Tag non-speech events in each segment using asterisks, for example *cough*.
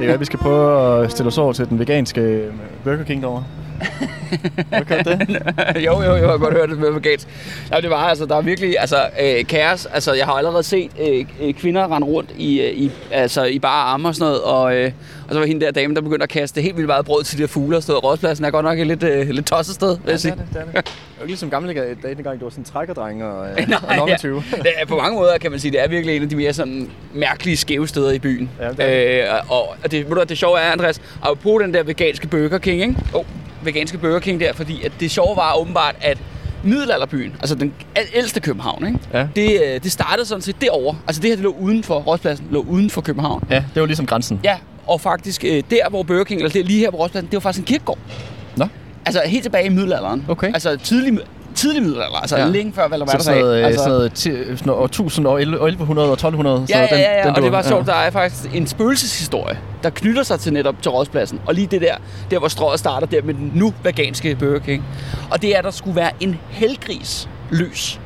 Det er at vi skal prøve at stille os over til den veganske Burger King derovre. Har du det? *laughs* jo, jo, jo, jeg har godt hørt det med vegansk. Ja, det var altså, der er virkelig altså, øh, kaos. Altså, jeg har allerede set øh, øh, kvinder rende rundt i, øh, i, altså, i bare arme og sådan noget, og, øh, og så var hende der dame, der begyndte at kaste helt vildt meget brød til de der fugle, og stod rådspladsen er godt nok et lidt, øh, lidt tosset sted, vil Ja, jeg det sige. er det, det er det. *laughs* Det var ikke ligesom gamle dage, dengang du var sådan en trækkerdreng og, øh, *laughs* Nej, og nummer 20. Det er, på mange måder kan man sige, det er virkelig en af de mere sådan mærkelige skæve steder i byen. Ja, det er øh, og og det, ved du, det sjove er, Andreas, på den der veganske Burger King, ikke? Oh, veganske Burger King der, fordi at det sjove var åbenbart, at middelalderbyen, altså den ældste København, ikke? Ja. Det, øh, det startede sådan set derovre. Altså det her, det lå uden for, Rådspladsen lå uden for København. Ja, det var ligesom grænsen. Ja, og faktisk øh, der, hvor Burger King, eller det, lige her på Rådspladsen, det var faktisk en kirkegård. Nå. Altså helt tilbage i middelalderen. Okay. Altså tidlig, tidlig middelalder, altså Ja. ja. længe før Valder Så Vatter sådan noget, øh, altså, sådan noget, ti- sådan noget år 1000 og 1100 og 1200. Ja, så ja, ja, ja. og det var sjovt, der er faktisk en spøgelseshistorie, der knytter sig til netop til Rådspladsen. Og lige det der, der hvor strået starter, der med den nu veganske Burger King. Og det er, at der skulle være en helgris løs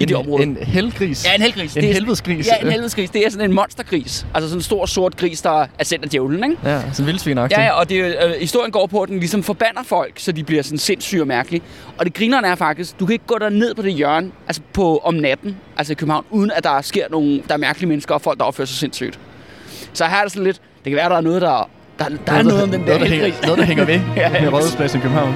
i det område. En helgris. Ja, en helgris. En Det er- helvedesgris. Ja, en helvedesgris. Det er sådan en monstergris. Altså sådan en stor sort gris, der er sendt af djævlen, ikke? Ja, sådan en vildsvin Ja, ja, og det, øh, historien går på, at den ligesom forbander folk, så de bliver sådan sindssyge og mærkelige. Og det grinerne er faktisk, du kan ikke gå der ned på det hjørne, altså på, om natten, altså i København, uden at der sker nogle, der er mærkelige mennesker og folk, der opfører sig sindssygt. Så her er det sådan lidt, det kan være, der er noget, der, der, der er noget om den der noget, der hænger, noget, der hænger ved Ja, *laughs* ja, med Rådhuspladsen i København.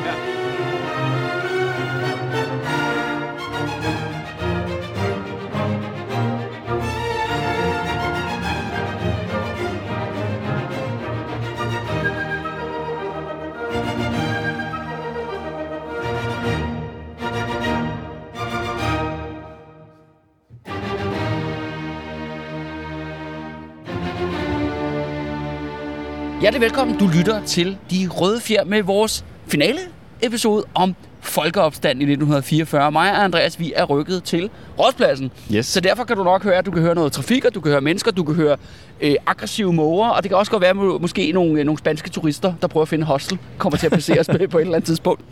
Hjertelig velkommen. Du lytter til De Røde Fjer med vores finale episode om folkeopstanden i 1944. Mig og Andreas, vi er rykket til Rådspladsen. Yes. Så derfor kan du nok høre, at du kan høre noget trafik, og du kan høre mennesker, du kan høre øh, aggressive måger, og det kan også godt være må, måske nogle, øh, nogle spanske turister, der prøver at finde hostel, kommer til at passere os på et eller andet tidspunkt.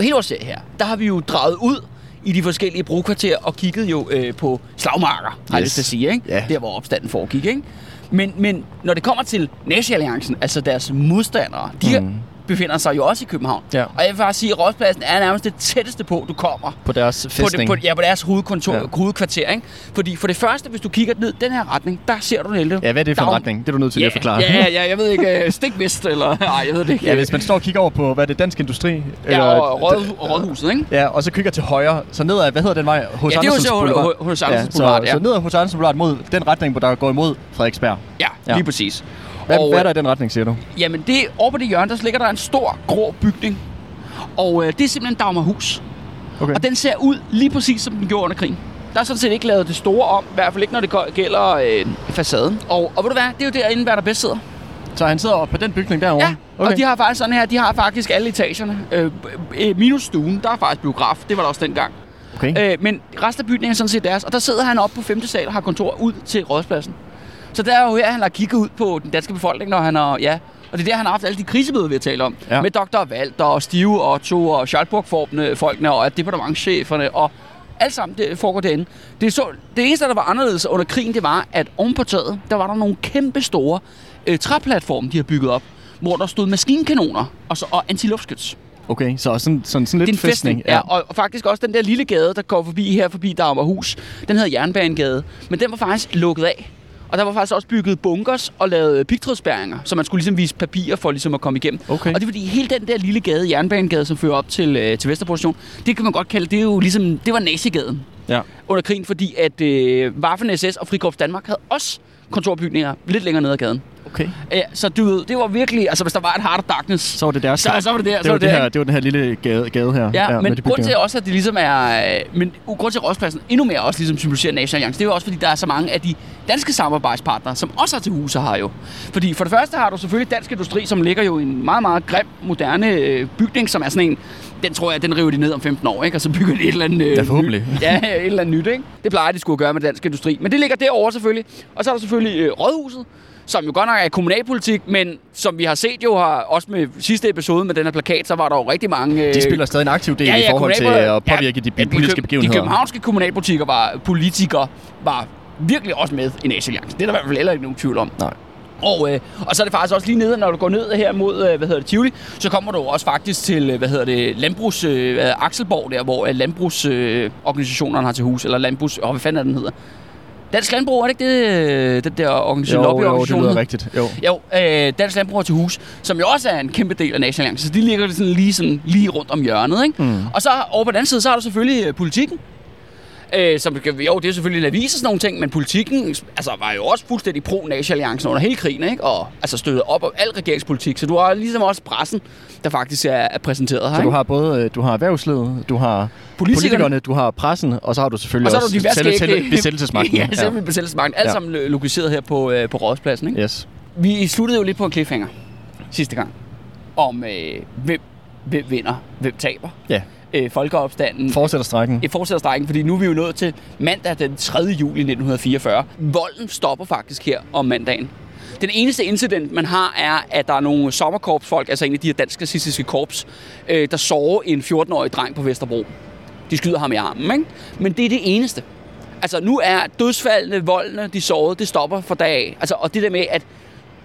Hele vores serie her, der har vi jo draget ud i de forskellige brokvarterer og kigget jo øh, på slagmarker, har jeg Yes. lyst til at sige, ikke? Ja. Der, hvor opstanden foregik, ikke? Men, men når det kommer til Nazi-alliancen, altså deres modstandere, de mm befinder sig jo også i København. Ja. Og jeg vil faktisk sige, at Rådspladsen er nærmest det tætteste på, du kommer På deres på, det, fæstning. på, ja, på deres hovedkontor, Ja. ja. hovedkvarter. Ikke? Fordi for det første, hvis du kigger ned den her retning, der ser du Nelde. Ja, hvad er det for en Der retning? Det er du nødt til ja, at forklare. Ja, ja, ja, jeg ved ikke, uh, stikvist, eller nej, jeg ved det ikke. Ja, hvis man står og kigger over på, hvad er det, Dansk Industri? ja, og råd, rådhuset, ikke? Ja, og så kigger til højre, så nedad, hvad hedder den vej? Hos Ja, det er jo hos Andersens Boulevard, så, ja. så nedad hos Andersens Boulevard mod den retning, hvor der går imod Frederiksberg. Ja, Ja. lige præcis. Hvad, Og, hvad er øh, der i den retning, siger du? Jamen, det, over på det hjørne, der ligger der en stor, grå bygning. Og øh, det er simpelthen Dagmarhus. Okay. Og den ser ud lige præcis, som den gjorde under krigen. Der er sådan set ikke lavet det store om, i hvert fald ikke, når det gælder øh, facaden. Og, og ved du hvad, det er jo derinde, hvad der bedst sidder. Så han sidder oppe på den bygning derovre? Ja, okay. og de har faktisk sådan her, de har faktisk alle etagerne. Øh, øh, minus stuen, der er faktisk biograf, det var der også dengang. Okay. Øh, men resten af bygningen er sådan set deres, og der sidder han oppe på 5. sal og har kontor ud til Rådspladsen. Så der er jo her, han har kigget ud på den danske befolkning, når han har, ja, og det er der, han har haft alle de krisemøder, vi har talt om. Ja. Med Dr. Walter og Stive Otto og Schalburg folkene og departementcheferne og alt sammen det foregår derinde. Det, så, det eneste, der var anderledes under krigen, det var, at oven på taget, der var der nogle kæmpe store øh, træplatforme, de har bygget op, hvor der stod maskinkanoner og, så, og antiluftskyts. Okay, så sådan, sådan, sådan lidt Det er en fæstning, ja. Og, og faktisk også den der lille gade, der går forbi her forbi Dagmarhus, den hedder Jernbanegade, men den var faktisk lukket af. Og der var faktisk også bygget bunkers og lavet pigtrådsspærringer, så man skulle ligesom vise papirer for ligesom at komme igennem. Okay. Og det er fordi hele den der lille gade, Jernbanegade, som fører op til, øh, til Vesterproduktion, det kan man godt kalde, det er jo ligesom, det var nazigaden Ja. under krigen, fordi at øh, Waffen SS og Frikorps Danmark havde også kontorbygninger lidt længere ned ad gaden. Okay. Ja, så du ved, det var virkelig, altså hvis der var et Heart of Darkness, Så var det der. så, så var det der, det, så var det, det, her, det var den her lille gade, gade her. Ja, med men grund til også, at det ligesom er... øh, Men grund til at Rådspladsen endnu mere også ligesom symboliserer National Alliance, det er jo også, fordi der er så mange af de danske samarbejdspartnere, som også har til huse her jo. Fordi for det første har du selvfølgelig Dansk Industri, som ligger jo i en meget, meget grim, moderne øh, bygning, som er sådan en... Den tror jeg, den river de ned om 15 år, ikke? Og så bygger de et eller andet... Øh, Ja, forhåbentlig. ny- *laughs* Ja, et eller andet nyt, ikke? Det plejer de skulle gøre med Dansk Industri. Men det ligger derovre selvfølgelig. Og så er der selvfølgelig øh, Rådhuset, som jo godt nok er kommunalpolitik, men som vi har set jo har, også med sidste episode med den her plakat, så var der jo rigtig mange... Øh, De spiller stadig en aktiv del i forhold til at påvirke de ja, politiske køb- begivenheder. De københavnske kommunalpolitikere var, politikere var virkelig også med i Alliance. Det er der i hvert fald heller ikke nogen tvivl om. Nej. Og, øh, og så er det faktisk også lige nede, når du går ned her mod, øh, hvad hedder det, Tivoli, så kommer du også faktisk til, øh, hvad hedder det, Landbrugs, øh, Akselborg der, hvor øh, landbrugsorganisationerne øh, har til hus, eller landbrugs, åh, hvad fanden er den hedder? Dansk Landbrug, er det ikke det, den der organisation, Jo, jo, det lobbyorganisation lyder rigtigt. Jo. Jo, øh, Dansk Landbrug er til hus, som jo også er en kæmpe del af National Alliance. Så de ligger sådan lige, sådan, lige rundt om hjørnet. Ikke? Mm. Og så over på den anden side, så har du selvfølgelig øh, politikken. Øh, som, jo, det er selvfølgelig en avis og sådan nogle ting, men politikken altså, var jo også fuldstændig pro national alliancen under hele krigen, ikke? Og altså støttede op om al regeringspolitik. Så du har ligesom også pressen, der faktisk er, er præsenteret her. Så du har både øh, du har erhvervslivet, du har Politikerne. politikerne, du har pressen, og så har du selvfølgelig og så er der også skægge- tælle- besættelsesmagten. *laughs* ja, selve besættelsesmagten. Alt Ja. sammen lo- lokaliseret her på, øh, på Rådspladsen. Ikke? Yes. Vi sluttede jo lidt på en cliffhanger sidste gang. Om øh, hvem, hvem vinder, hvem taber. Ja. Øh, folkeopstanden. Fortsætter strækken. Jeg fortsætter strækken, fordi nu er vi jo nået til mandag den 3. juli 1944. Volden stopper faktisk her om mandagen. Den eneste incident, man har, er, at der er nogle sommerkorpsfolk, altså en af de her dansk racistiske korps, øh, der sover en 14-årig dreng på Vesterbro. De skyder ham i armen, ikke? Men det er det eneste. Altså, nu er dødsfaldene, voldene, de sårede, det stopper for dag af. Altså, og det der med, at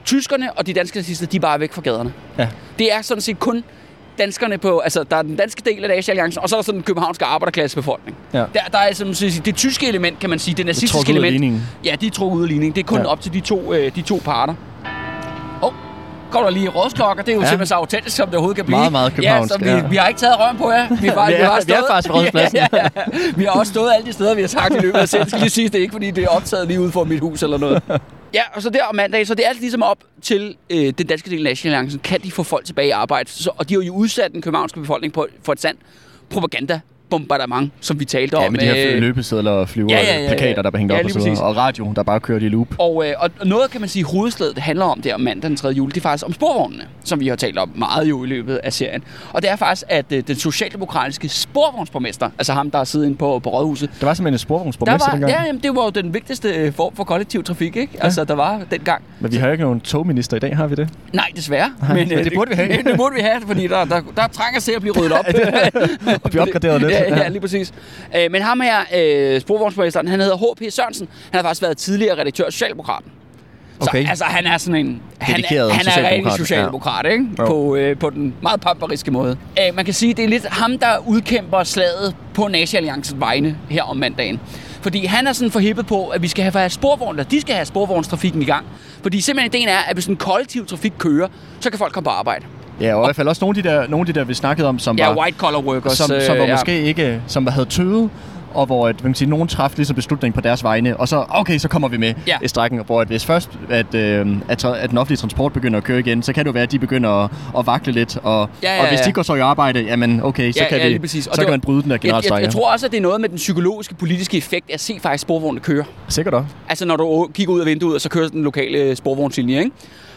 tyskerne og de danske racister, de er bare væk fra gaderne. Ja. Det er sådan set kun danskerne på, altså der er den danske del af National Alliance, og så er der sådan den københavnske arbejderklassebefolkning. Ja. Der, der er som man siger, det tyske element, kan man sige, det nazistiske element. Ja, de er trukket ud af ligningen. Det er kun ja. op til de to, øh, de to parter. Åh, oh, kommer der lige rådsklokker. Det er jo Ja. simpelthen så autentisk, som det overhovedet kan blive. Meget, meget københavnsk, Ja, så vi, ja. vi har ikke taget røven på jer. Vi, har, Vi er- har vi er faktisk på Rådhuspladsen. *laughs* ja, ja, ja. Vi har også stået alle de steder, vi har sagt i løbet af sæt. Skal lige sige, det er ikke, fordi det er optaget lige ude for mit hus eller noget. Ja, og så der om mandag, så det er alt ligesom op til øh, den danske del af National Alliancen, kan de få folk tilbage i arbejde. Så, og de har jo udsat den københavnske befolkning på, for et sandt propaganda bombardement, som vi talte Ja, om. med de her øh, løbesedler og flyver, Ja, ja, ja, ja. plakater, der er hængt Ja, op og så og radio, der bare kører i loop. Og, øh, og noget kan man sige, hovedslaget det handler om der om mandag den 3. juli, det er faktisk om sporvognene, som vi har talt om meget jo i løbet af serien. Og det er faktisk, at øh, den socialdemokratiske sporvognsborgmester, altså ham, der er siddet inde på, på Rådhuset, Der var simpelthen en der sporvognsborgmester var, dengang. ja, jamen, det var jo den vigtigste øh, form for kollektiv trafik, ikke? Ja. Altså, der var dengang. Men vi har jo ikke nogen togminister i dag, har vi det? Nej, desværre. Nej, men det burde vi have. *laughs* det burde vi have, fordi der, der, der trænger til at blive ryddet op. *laughs* Og blive opgraderet lidt. Ja, ja, lige præcis. Øh, men ham her, øh, sporvognsborgmesteren, han hedder H.P. Sørensen. Han har faktisk været tidligere redaktør af Socialdemokraten. Så Okay. altså, han er sådan en... Han, er- han er rigtig socialdemokrat, socialdemokrat, ikke? Jo. På, øh, på den meget pamperiske måde. Øh, man kan sige, det er lidt ham, der udkæmper slaget på National Alliancens vegne her om mandagen. Fordi han er sådan forhippet på, at vi skal have, have sporvogne, de skal have sporvognstrafikken i gang. Fordi simpelthen ideen er, at hvis en kollektiv trafik kører, så kan folk komme på arbejde. Ja, og i hvert fald også nogle af de der, nogle af de der vi snakkede om, som Ja, var, white collar workers. som, øh, som var ja. måske ikke, som havde tøvet, og hvor at, man kan sige, nogen træffede ligesom beslutning på deres vegne, og så, okay, så kommer vi med Ja. i strækken, hvor at hvis først, at, øh, at, at den offentlige transport begynder at køre igen, så kan det jo være, at de begynder at, at vakle lidt, og, Ja, ja, og hvis de går så i arbejde, jamen okay, så Ja, kan, ja, vi, præcis. Og så det kan var- man bryde den der Jeg, jeg, generalstrække. jeg tror også, at det er noget med den psykologiske, politiske effekt at se faktisk sporvognene køre. Sikkert også. Altså når du kigger ud af vinduet, og så kører den lokale sporvognslinje, ikke?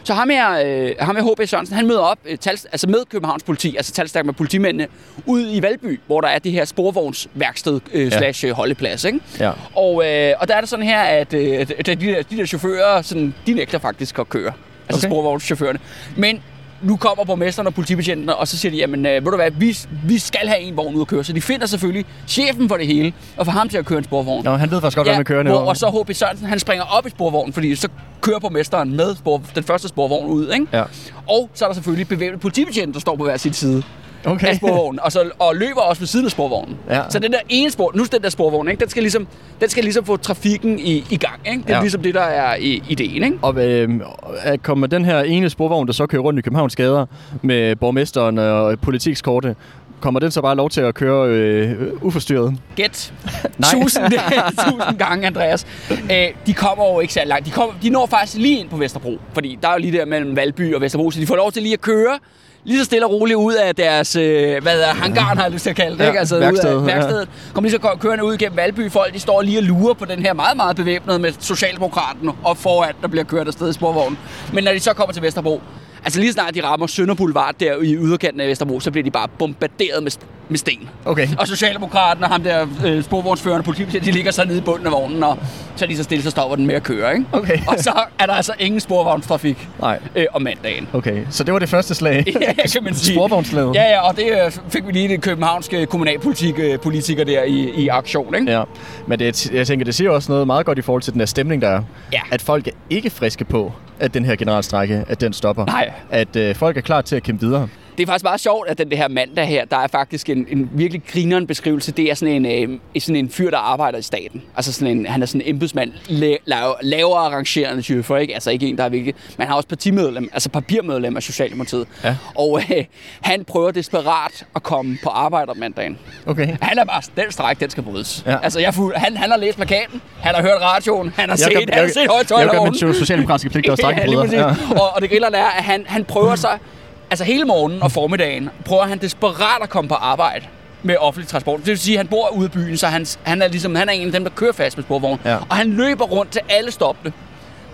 Så ham her, øh, ham her H.B. Sørensen, han møder op øh, tal, altså med Københavns politi, altså talstærk med politimændene, ud i Valby, hvor der er det her sporvognsværksted øh, Ja. slash øh, holdeplads, ikke? Ja. Og, øh, og der er det sådan her, at øh, de, der, de der chauffører, sådan, de nægter faktisk at køre. Altså okay. sporvognschaufførerne. Men nu kommer borgmesteren og politibetjentene, og så siger de, jamen øh, ved du hvad, vi, vi skal have en vogn ud at køre. Så de finder selvfølgelig chefen for det hele, og får ham til at køre en sporvogn. Nå, han ved faktisk godt, hvad man kører hvor, og så H.P. Sørensen, han springer op i sporvognen, fordi så kører borgmesteren med spor, den første sporvogn ud, ikke? Ja. Og så er der selvfølgelig bevæbnet politibetjent, der står på hver sin side Okay. af sporvognen, og, så, og løber også ved siden af sporvognen. Ja. Så den der ene spor, nu den der sporvogn, ikke? Den, skal ligesom, den skal ligesom få trafikken i, i gang. Ikke? Det er Ja. ligesom det, der er i, ideen. Ikke? Og øh, at kommer den her ene sporvogn, der så kører rundt i Københavns gader med borgmesteren og politikskorte, kommer den så bare lov til at køre øh, uforstyrret? Gæt. *laughs* Tusind, *laughs* tusind gange, Andreas. Æ, de kommer jo ikke så langt. De, kommer, de når faktisk lige ind på Vesterbro. Fordi der er jo lige der mellem Valby og Vesterbro, så de får lov til lige at køre lige så stille og roligt ud af deres, øh, hvad er hangaren har jeg lyst til at kalde det, Ja, ikke? Altså værksted, ud af værkstedet. Kommer lige så kørende ud gennem Valby. Folk, de står lige og lurer på den her meget, meget bevæbnede med Socialdemokraten og foran, der bliver kørt afsted i sporvognen. Men når de så kommer til Vesterbro, altså lige snart de rammer Sønder Boulevard der i yderkanten af Vesterbro, så bliver de bare bombarderet med, med sten. Okay. Og Socialdemokraten og ham der øh, sporvognsførende politibetjent, de ligger så nede i bunden af vognen, og så de så stille, så stopper den med at køre, ikke? Okay. Og så er der altså ingen sporvognstrafik Nej. øh, om mandagen. Okay, så det var det første slag. *laughs* ja, kan man sige. Sporvognslaget. Ja, ja, og det øh, fik vi lige det københavnske kommunalpolitiker politiker der i, i aktion, ikke? Ja, men det, jeg tænker, det siger også noget meget godt i forhold til den her stemning, der er. Ja. At folk er ikke friske på, at den her generalstrække, at den stopper. Nej. At øh, folk er klar til at kæmpe videre. Det er faktisk meget sjovt, at den det her mandag her, der er faktisk en, en virkelig grineren beskrivelse. Det er sådan en, øh, sådan en fyr, der arbejder i staten. Altså sådan en, han er sådan en embedsmand, la, lav, lavere arrangerende type, ikke? Altså ikke en, der er virkelig... Man har også partimedlem, altså papirmedlem af Socialdemokratiet. Ja. Og øh, han prøver desperat at komme på arbejde om mandagen. Okay. Han er bare, den stræk, den skal brydes. Ja. Altså, jeg er han, han har læst plakaten, han har hørt radioen, han har set, kan- han har jeg- set højt tøj Jeg gør min so- socialdemokratiske pligt og *laughs* ja, lige strækkebryder. præcis. Ja. Og, og det grillerne er, at han, han prøver sig, altså hele morgenen og formiddagen, prøver han desperat at komme på arbejde med offentlig transport. Det vil sige, at han bor ude i byen, så han, han, er, ligesom, han er en af dem, der kører fast med sporvogn. Ja. Og han løber rundt til alle stoppene,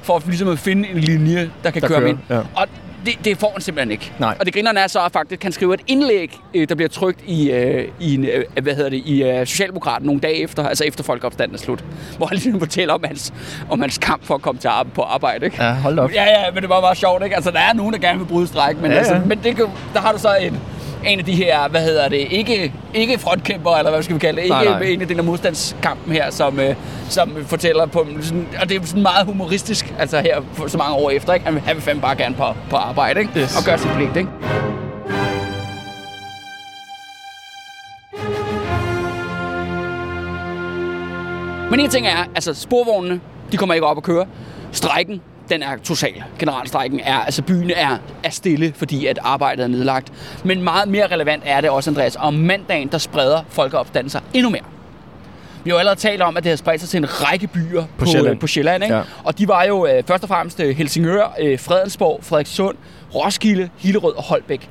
for at, ligesom at finde en linje, der kan Der køre kører, ind. ja. Og det, det får han simpelthen ikke. Nej. Og det grinerne er så at faktisk, han skriver et indlæg, øh, der bliver trykt i, øh, i en, øh, hvad hedder det, i øh, Socialdemokraten nogle dage efter, altså efter folkeopstanden er slut. *laughs* Hvor han ligesom fortæller om hans, om hans kamp for at komme til på arbejde. Ikke? Ja, hold op. Ja, ja, men det var bare sjovt, ikke? Altså, der er nogen, der gerne vil bryde stræk, men, Ja, ja, altså, ja. men det kan, der har du så en, en af de her, hvad hedder det, ikke, ikke frontkæmper, eller hvad skal vi kalde det, ikke Nej, nej. en af den der modstandskampen her, som, øh, som fortæller på, sådan, og det er sådan meget humoristisk, altså her så mange år efter, ikke? Han vil, fandme bare gerne på, på arbejde, ikke? Yes. Og gøre sin pligt, ikke? Men en ting er, altså sporvognene, de kommer ikke op at køre. Strækken, den er total. Generalstrækken er, altså byen er, er stille, fordi at arbejdet er nedlagt. Men meget mere relevant er det også, Andreas, om mandagen, der spreder folkeopstanden sig endnu mere. Vi har jo allerede talt om, at det har spredt sig til en række byer på, Sjælland. på Sjælland. Ikke? Ja. Og de var jo øh, først og fremmest øh, Helsingør, øh, Fredensborg, Frederikssund, Roskilde, Hillerød og Holbæk.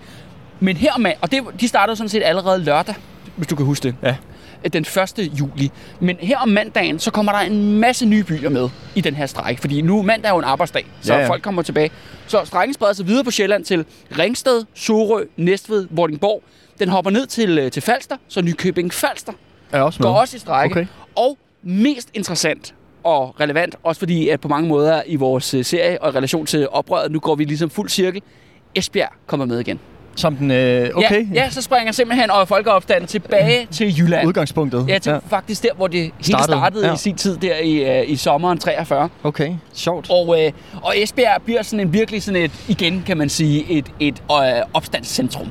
Men her med, og det, de startede sådan set allerede lørdag, hvis du kan huske det. Ja. Øh, Den 1. juli. Men her om mandagen, så kommer der en masse nye byer med i den her strække. Fordi nu mandag er jo en arbejdsdag, så Ja, ja, folk kommer tilbage. Så strækken spreder sig videre på Sjælland til Ringsted, Sorø, Næstved, Vordingborg. Den hopper ned til, øh, til Falster, så Nykøbing Falster Er også går med. også i strække. Okay. Og mest interessant og relevant, også fordi at på mange måder i vores øh, serie og i relation til oprøret, nu går vi ligesom fuld cirkel. Esbjerg kommer med igen. Som den, øh, okay. Ja, ja, så springer simpelthen over folkeopstanden tilbage til Jylland. Udgangspunktet. Ja, til ja. faktisk der, hvor det hele Startede, startede, ja. i sin tid, der i, øh, i sommeren 43. Okay, sjovt. Og, øh, og Esbjerg bliver sådan en virkelig sådan et, igen kan man sige, et, et øh, opstandscentrum.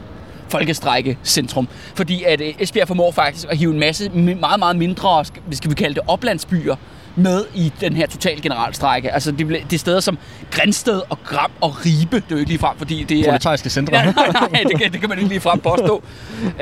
Folkestrækkecentrum. Fordi at øh, Esbjerg formår faktisk at hive en masse meget, meget mindre, skal vi kalde det, oplandsbyer med i den her total generalstrække. Altså det, det er steder som Grænsted og Gram og Ribe, det er jo ikke lige frem, fordi det er... Proletariske centre. Ja, nej, nej, det kan, det kan man ikke lige frem påstå.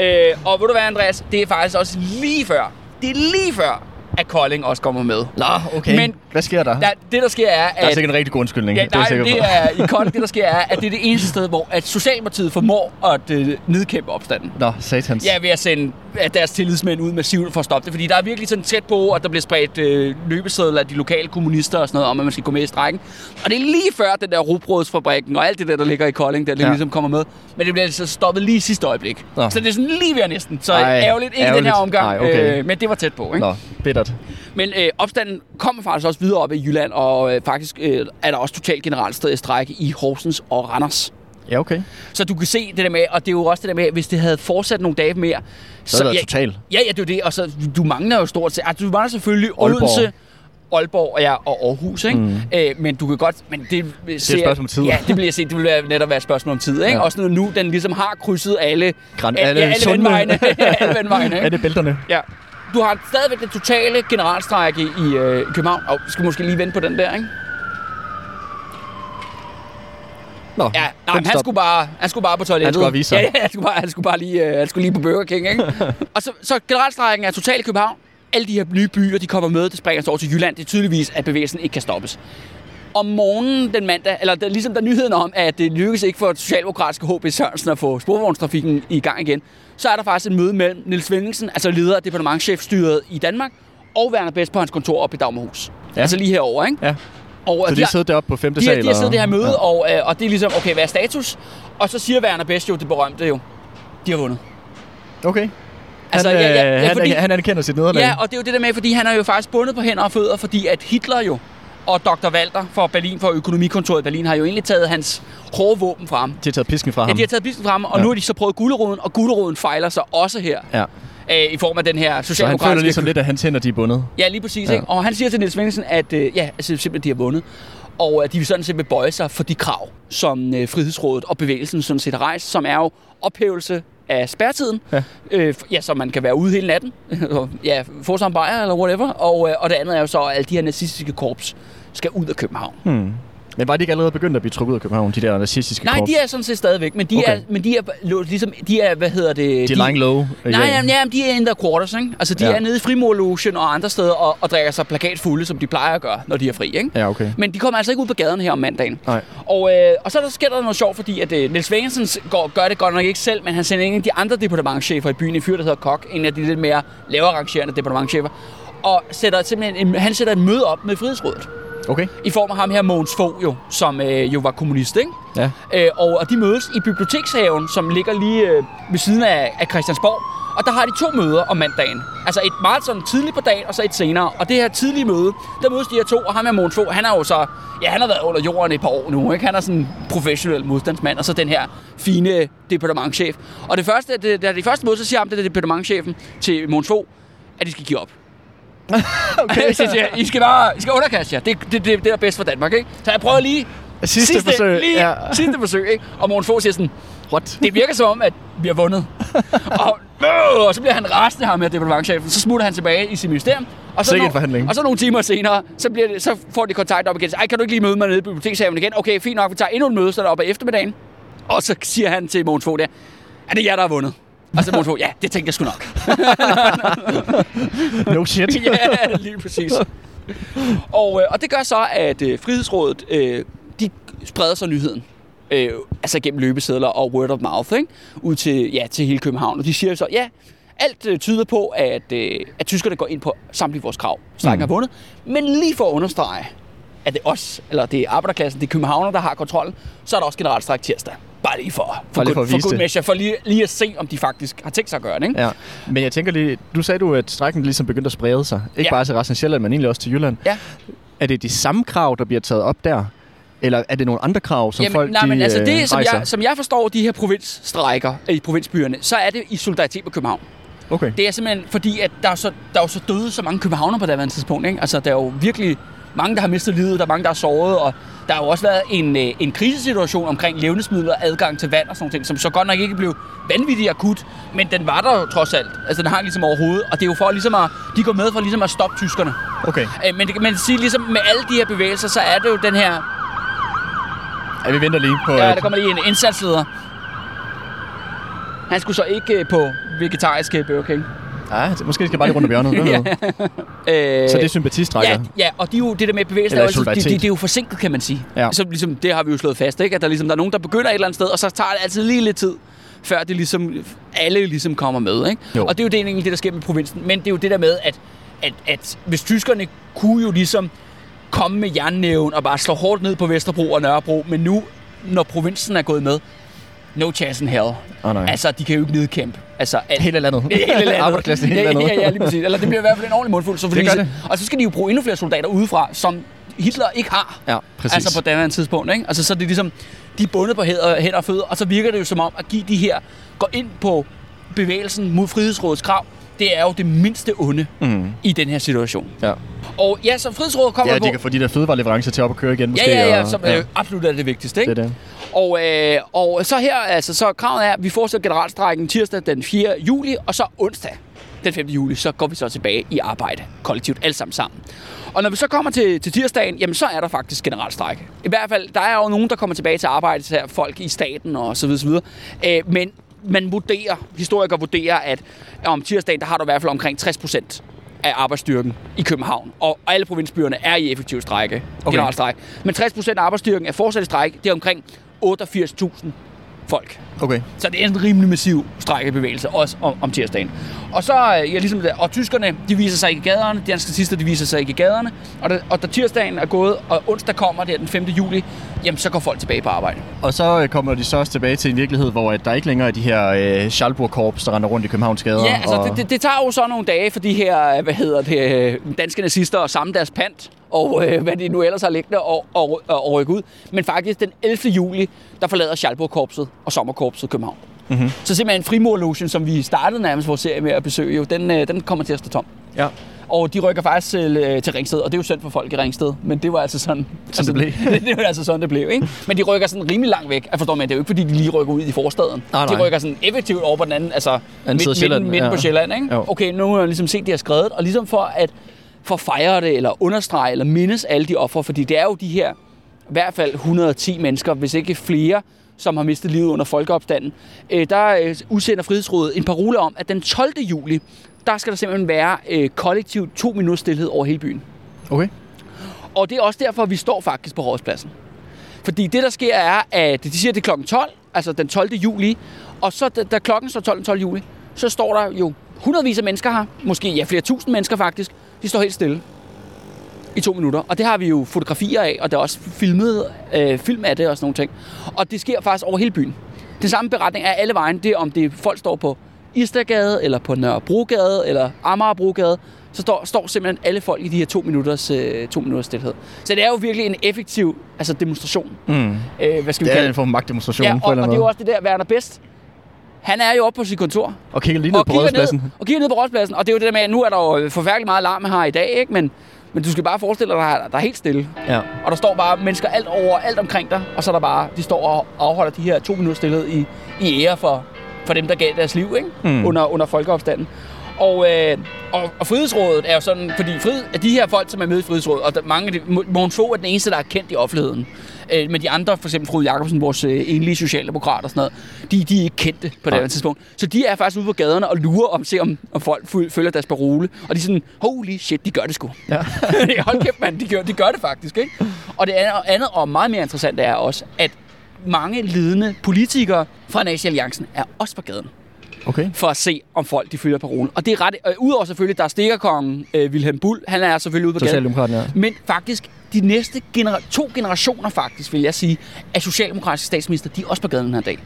øh, og ved du hvad, Andreas? Det er faktisk også lige før, det er lige før, at Kolding også kommer med. Nå, okay. Men- Hvad sker der? Der, det, der sker, er, Der er at... sikkert en rigtig god undskyldning. Ja, det er nej, jeg sikker det er, i Kolding, det der sker, er, at det er det eneste sted, hvor at Socialdemokratiet formår at øh, nedkæmpe opstanden. Nå, satans. Ja, ved at sende at deres tillidsmænd ud massivt for at stoppe det. Fordi der er virkelig sådan tæt på, at der bliver spredt øh, løbesedler af de lokale kommunister og sådan noget, om at man skal gå med i strækken. Og det er lige før den der rugbrødsfabrikken og alt det der, der ligger i Kolding, der Ja. ja. ligesom kommer med. Men det bliver altså stoppet lige i sidste øjeblik. Nå. Så det er sådan lige ved at næsten. Så Ej, Ej, ærgerligt. Ikke ærgerligt. den her omgang, Nej, okay. øh, men det var tæt på. Ikke? Nå, bittert. Men øh, opstanden kommer faktisk også videre op i Jylland, og øh, faktisk øh, er der også totalt generalstrække i Horsens og Randers. Ja, okay. Så du kan se det der med, og det er jo også det der med, hvis det havde fortsat nogle dage mere... Så er det ja, totalt. Ja, ja, det er det. Og så, du mangler jo stort set... Altså, du mangler selvfølgelig Aalborg. Odense, Aalborg og, ja, og Aarhus, ikke? Mm. Øh, men du kan godt... Men det, det er spørgsmål om tid. Ja, det bliver set. Det vil netop være et spørgsmål om tid, ikke? Ja. Ja. Også nu den ligesom har krydset alle... Gran- ja, alle alle sundne- vandvejene. *laughs* alle vandvejene, *laughs* det bælterne? Ja. Du har stadigvæk det totale generalstrække i øh, København. Og skal måske lige vente på den der, ikke? Nå, Ja, nej, han stop. skulle, bare, han skulle bare på toilettet. Han skulle bare vise sig. Ja, ja, han skulle bare, han skulle bare lige, øh, han skulle lige på Burger King, ikke? *laughs* og så, så generalstrækken er totalt i København. Alle de her nye byer, de kommer med, det springer sig over til Jylland. Det er tydeligvis, at bevægelsen ikke kan stoppes. Om morgenen den mandag, eller der, ligesom der er nyheden om, at det lykkes ikke for socialdemokratiske HB Sørensen at få sporvognstrafikken i gang igen, så er der faktisk et møde mellem Niels Vendingsen, altså leder af departementchefstyret i Danmark, og Werner Best på hans kontor oppe i Dagmarhus. Ja. Ja. Altså lige herovre, ikke? Ja. Og, Så de har siddet deroppe på femte de, har, sal? de har siddet det her møde, Ja. ja. og, øh, og det er ligesom, okay, hvad er status? Og så siger Werner Best jo det berømte jo, de har vundet. Okay. Altså, han, ja, ja, ja, øh, han, fordi- han anerkender sit nederlag. Ja, og det er jo det der med, fordi han er jo faktisk bundet på hænder og fødder, fordi at Hitler jo og Dr. Walter for Berlin, for økonomikontoret i Berlin, har jo egentlig taget hans hårde våben frem. De har taget pisken fra Ja, ham. de har taget bisken frem, og Ja. ja. nu har de så prøvet guleroden, og guleroden fejler sig også her. Ja. Øh, I form af den her Så han socialdemokratiske... føler ligesom lidt, at hans hænder de er bundet. Ja, lige præcis. Ja. Ja. Ikke? Og han siger til Niels Svendsen, at øh, ja, altså, simpelthen de har vundet. Og at de vil sådan set bøje sig for de krav, som øh, Frihedsrådet og bevægelsen sådan set har rejst, som er jo ophævelse af spærtiden, Ja. øh, ja, så man kan være ude hele natten, *laughs* ja, få sig en bajer eller whatever, og, øh, og det andet er jo så, at alle de her nazistiske korps skal ud af København. Hmm. Men var de ikke allerede begyndt at blive trukket ud af København, de der nazistiske Nej, de er sådan set stadigvæk, men de, Okay. er, men de er ligesom, de er, hvad hedder det? de er lying low. Nej, nej, nej, de er in their quarters, ikke? Altså, de Ja. er nede i frimurlogen og andre steder og, og drikker sig plakatfulde, som de plejer at gøre, når de er fri, ikke? Ja, okay. Men de kommer altså ikke ud på gaden her om mandagen. Nej. Og, øh, og så der sker der noget sjovt, fordi at øh, Niels Vægensen går, gør det godt nok ikke selv, men han sender en af de andre departementchefer i byen, en fyr, der hedder Kok, en af de lidt mere lavere rangerende departementchefer, og sætter simpelthen en, han sætter et møde op med Frihedsrådet. Okay. I form af ham her, Mogens Fogh, jo, som øh, jo var kommunist, ikke? Ja. Øh, og, og de mødes i bibliotekshaven, som ligger lige øh, ved siden af, af Christiansborg. Og der har de to møder om mandagen. Altså et meget sådan tidligt på dagen, og så et senere. Og det her tidlige møde, der mødes de her to, og ham her Mogens Fogh, han er jo så... Ja, han har været under jorden et par år nu, ikke? Han er sådan en professionel modstandsmand, og så den her fine departementchef. Og det første, det, da det første møde, så siger ham, det er departementchefen til Mogens Fogh, at de skal give op. *laughs* okay. så siger, I skal bare I skal underkaste jer. Det, det, det, det er bedst for Danmark, ikke? Så jeg prøver lige Sidste, forsøg. Lige Ja. *laughs* sidste forsøg, ikke? Og Morten Fogh siger sådan, What? det virker som om, at vi har vundet. *laughs* og, øh, og så bliver han rasende ham med departementchefen. Så smutter han tilbage i sit ministerium. Og så, en forhandling. og så nogle timer senere, så, bliver det, så får de kontakt op igen. Ej, kan du ikke lige møde mig nede i bibliotekshaven igen? Okay, fint nok, vi tager endnu et møde, så er der oppe af eftermiddagen. Og så siger han til Mogens Fogh der, er det jer, der har vundet? Og så Fogh, ja, det tænkte jeg sgu nok. *laughs* No shit. *laughs* ja, lige præcis. Og, øh, og det gør så, at øh, Frihedsrådet, øh, de spreder så nyheden. Øh, altså gennem løbesedler og word of mouth, ikke? Ud til, ja, til hele København. Og de siger så, ja, alt øh, tyder på, at, øh, at tyskerne går ind på samtlige vores krav. Strækken Mm. har vundet. Men lige for at understrege, at det er os, eller det er arbejderklassen, det er københavner, der har kontrollen, så er der også generalstræk tirsdag. Bare lige for, for, Bare lige for good, at for vise good measure, for lige, lige at se, om de faktisk har tænkt sig at gøre det, ikke? Ja, men jeg tænker lige, du sagde du, at strækken ligesom begyndte at sprede sig. Ikke Ja. bare til resten af Sjælland, men egentlig også til Jylland. Ja. Er det de samme krav, der bliver taget op der? Eller er det nogle andre krav, som Jamen, folk nej, men de, altså øh, det, som rejser? jeg, som jeg forstår de her provinsstrækker i provinsbyerne, så er det i solidaritet med København. Okay. Det er simpelthen fordi, at der er, så, der er jo så døde så mange københavner på det her tidspunkt. Ikke? Altså, der er jo virkelig mange, der har mistet livet, der er mange, der er såret, og der har jo også været en, øh, en krisesituation omkring levnedsmidler, adgang til vand og sådan nogle ting, som så godt nok ikke blev vanvittigt akut, men den var der jo trods alt. Altså, den hang ligesom overhovedet, og det er jo for ligesom at, de går med for ligesom at stoppe tyskerne. Okay. Øh, Men det kan man sige, ligesom med alle de her bevægelser, så er det jo den her Ja, vi venter lige på... Ja, der kommer lige en indsatsleder. Han skulle så ikke øh, på vegetarisk øh, Burger King. Ja, måske skal jeg bare lige rundt om hjørnet. *laughs* Ved? Øh, Så det er sympatistrækker? Ja, ja, og de er jo, det der med bevægelsen, er jo, det, det, det, er jo forsinket, kan man sige. Ja. Så ligesom, det har vi jo slået fast, ikke? at der, ligesom, der er nogen, der begynder et eller andet sted, og så tager det altid lige lidt tid, før det ligesom, alle ligesom kommer med. Ikke? Jo. Og det er jo det, egentlig det, der sker med provinsen. Men det er jo det der med, at, at, at hvis tyskerne kunne jo ligesom komme med jernnæven og bare slå hårdt ned på Vesterbro og Nørrebro, men nu, når provinsen er gået med, no chance in hell. Nej. Altså, de kan jo ikke nedkæmpe. Altså, alt, Hele landet. *laughs* Hele landet. Arbejderklassen hele ja, landet. Ja, ja, lige præcis. Eller det bliver i hvert fald en ordentlig mundfuld. Så fordi, Det gør det. Og så skal de jo bruge endnu flere soldater udefra, som Hitler ikke har. Ja, præcis. Altså på andet tidspunkt, ikke? Altså så er det ligesom, de er bundet på hænder, hænder og fødder, og så virker det jo som om at give de her, går ind på bevægelsen mod Frihedsrådets krav, det er jo det mindste onde Mm. i den her situation. Ja. Og ja, så Frihedsrådet kommer ja, på... de kan få de der fødevareleverancer til op at køre igen, måske. ja, ja, ja, som øh, absolut er det vigtigste, ikke? Det er det. Og, øh, og så her, altså, så kravet er, at vi fortsætter generalstrækken tirsdag den 4. juli, og så onsdag den 5. juli, så går vi så tilbage i arbejde kollektivt, alle sammen sammen. Og når vi så kommer til, til tirsdagen, jamen så er der faktisk generalstrække. I hvert fald, der er jo nogen, der kommer tilbage til arbejde, så folk i staten og så videre, så videre. Øh, men man vurderer, historikere vurderer, at om tirsdagen, der har du i hvert fald omkring 60 procent af arbejdsstyrken i København. Og alle provinsbyerne er i effektiv strække, okay. generalstrække. Men 60 procent af arbejdsstyrken er fortsat i strække. Det er omkring 88.000 folk. Okay. Så det er en rimelig massiv strækkebevægelse, også om, om tirsdagen. Og så, ja, ligesom det, og tyskerne, de viser sig ikke i gaderne, de danske statister, de viser sig ikke i gaderne, og, da, og da tirsdagen er gået, og onsdag kommer, det er den 5. juli, jamen så går folk tilbage på arbejde. Og så øh, kommer de så også tilbage til en virkelighed, hvor at der ikke længere er de her øh, Schalburg-korps, der render rundt i Københavns gader. Ja, altså og... det, det, det tager jo så nogle dage for de her, hvad hedder det, danske nazister at samle deres pant, og øh, hvad de nu ellers har liggende og, og, og, og rykke ud. Men faktisk den 11. juli, der forlader Schalburg-korpset og Sommerkorpset København. Mm-hmm. Så simpelthen Frimurlogen, som vi startede nærmest vores serie med at besøge, jo, den, øh, den kommer til at stå tom. Ja. Og de rykker faktisk til, øh, til Ringsted, og det er jo synd for folk i Ringsted, men det var altså sådan, Sådan det blev. *laughs* det var altså sådan, det blev, ikke? Men de rykker sådan rimelig langt væk. Jeg forstår, men det er jo ikke, fordi de lige rykker ud i forstaden. Nej, De nej. rykker sådan effektivt over på den anden, altså Anden af Sjælland, midten på ja. Sjælland, ikke? Jo. Okay, nu har jeg ligesom set, de har skrevet, og ligesom for at for at fejre det, eller understrege, eller mindes alle de ofre, fordi det er jo de her, i hvert fald 110 mennesker, hvis ikke flere, som har mistet livet under folkeopstanden. Øh, der øh, udsender Frihedsrådet en parole om, at den 12. juli, der skal der simpelthen være øh, kollektivt to minutters stillhed over hele byen. Okay. Og det er også derfor, vi står faktisk på Rådspladsen. Fordi det, der sker, er, at de siger, at det er kl. 12, altså den 12. juli, og så da, da klokken står 12 den 12. juli, så står der jo hundredvis af mennesker her, måske ja, flere tusind mennesker faktisk, de står helt stille i to minutter. Og det har vi jo fotografier af, og der er også filmet, øh, film af det og sådan nogle ting. Og det sker faktisk over hele byen. Den samme beretning er alle vejen, det er om det folk står på Istergade, eller på Nørrebrogade, eller Amagerbrogade, så står, står simpelthen alle folk i de her to minutters, øh, to minutters stillhed. Så det er jo virkelig en effektiv altså demonstration. Mm. Øh, hvad skal vi Det er kalde en form for magtdemonstration Ja, på og, eller og anden det er jo også det der, Werner Best. Han er jo oppe på sit kontor. Og kigger lige ned og på rådspladsen. Ned, og kigger ned på rådspladsen. Og det er jo det der med, at nu er der jo forfærdelig meget larm her i dag, ikke? Men, men du skal bare forestille dig, at der, der er helt stille. Ja. Og der står bare mennesker alt over, alt omkring dig. Og så er der bare, de står og afholder de her to minutter stillhed i, i ære for, for dem, der gav deres liv, ikke? Mm. Under, under folkeopstanden. Og, øh, og, og Frihedsrådet er jo sådan, fordi frihed, at de her folk, som er med i Frihedsrådet, og der, mange af de, Mo- Mogens Fogh er den eneste, der er kendt i offentligheden. Øh, men de andre, for eksempel Frode Jacobsen, vores øh, enlige socialdemokrat og sådan noget, de, de er ikke kendte på det her tidspunkt. Så de er faktisk ude på gaderne og lurer om, se om, om folk føl- følger deres parole. Og de er sådan, holy shit, de gør det sgu. *laughs* Ja. Hold kæft, mand, de gør, de gør det faktisk, ikke? Og det andet, og meget mere interessant er også, at mange ledende politikere fra Nazi Alliancen er også på gaden Okay. for at se, om folk de følger parolen. Og det er ret... Øh, Udover selvfølgelig, der er stikkerkongen øh, Wilhelm Bull, han er selvfølgelig ude på gaden. Ja. Men faktisk, de næste genera- to generationer faktisk, vil jeg sige, af socialdemokratiske statsminister, de er også på gaden den her dag.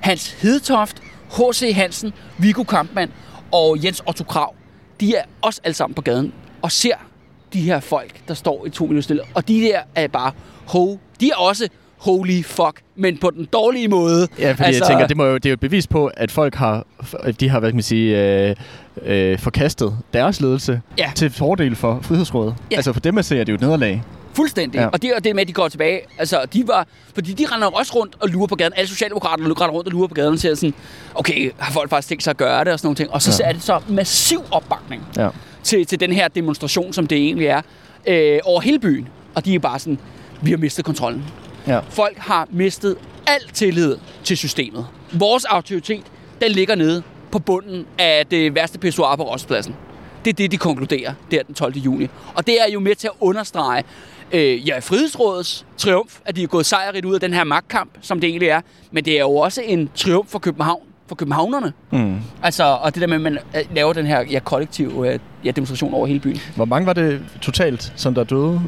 Hans Hedtoft, H.C. Hansen, Viggo Kampmann og Jens Otto Krav, de er også alle sammen på gaden og ser de her folk, der står i to minutter stille. Og de der er bare, ho, de er også holy fuck, men på den dårlige måde. Ja, fordi altså, jeg tænker, det, må jo, det er jo et bevis på, at folk har, de har, hvad kan man sige, øh, øh, forkastet deres ledelse Ja. til fordel for Frihedsrådet. Ja. Altså for dem at se, er det jo et nederlag. Fuldstændig. Ja. Og det er det med, at de går tilbage. Altså, de var... Fordi de render også rundt og lurer på gaden. Alle socialdemokraterne render rundt og lurer på gaden og siger sådan, okay, har folk faktisk tænkt sig at gøre det og sådan nogle ting. Og så ja. er det så massiv opbakning Ja. til, til den her demonstration, som det egentlig er, øh, over hele byen. Og de er bare sådan, vi har mistet kontrollen. Ja. Folk har mistet al tillid til systemet. Vores autoritet, den ligger nede på bunden af det værste pissoir på Rådspladsen. Det er det, de konkluderer der den 12. juni. Og det er jo med til at understrege øh, ja, Frihedsrådets triumf, at de er gået sejrigt ud af den her magtkamp, som det egentlig er. Men det er jo også en triumf for København, for københavnerne. Mm. Altså, og det der med, at man øh, laver den her ja, kollektiv øh, ja, demonstration over hele byen. Hvor mange var det totalt, som der døde?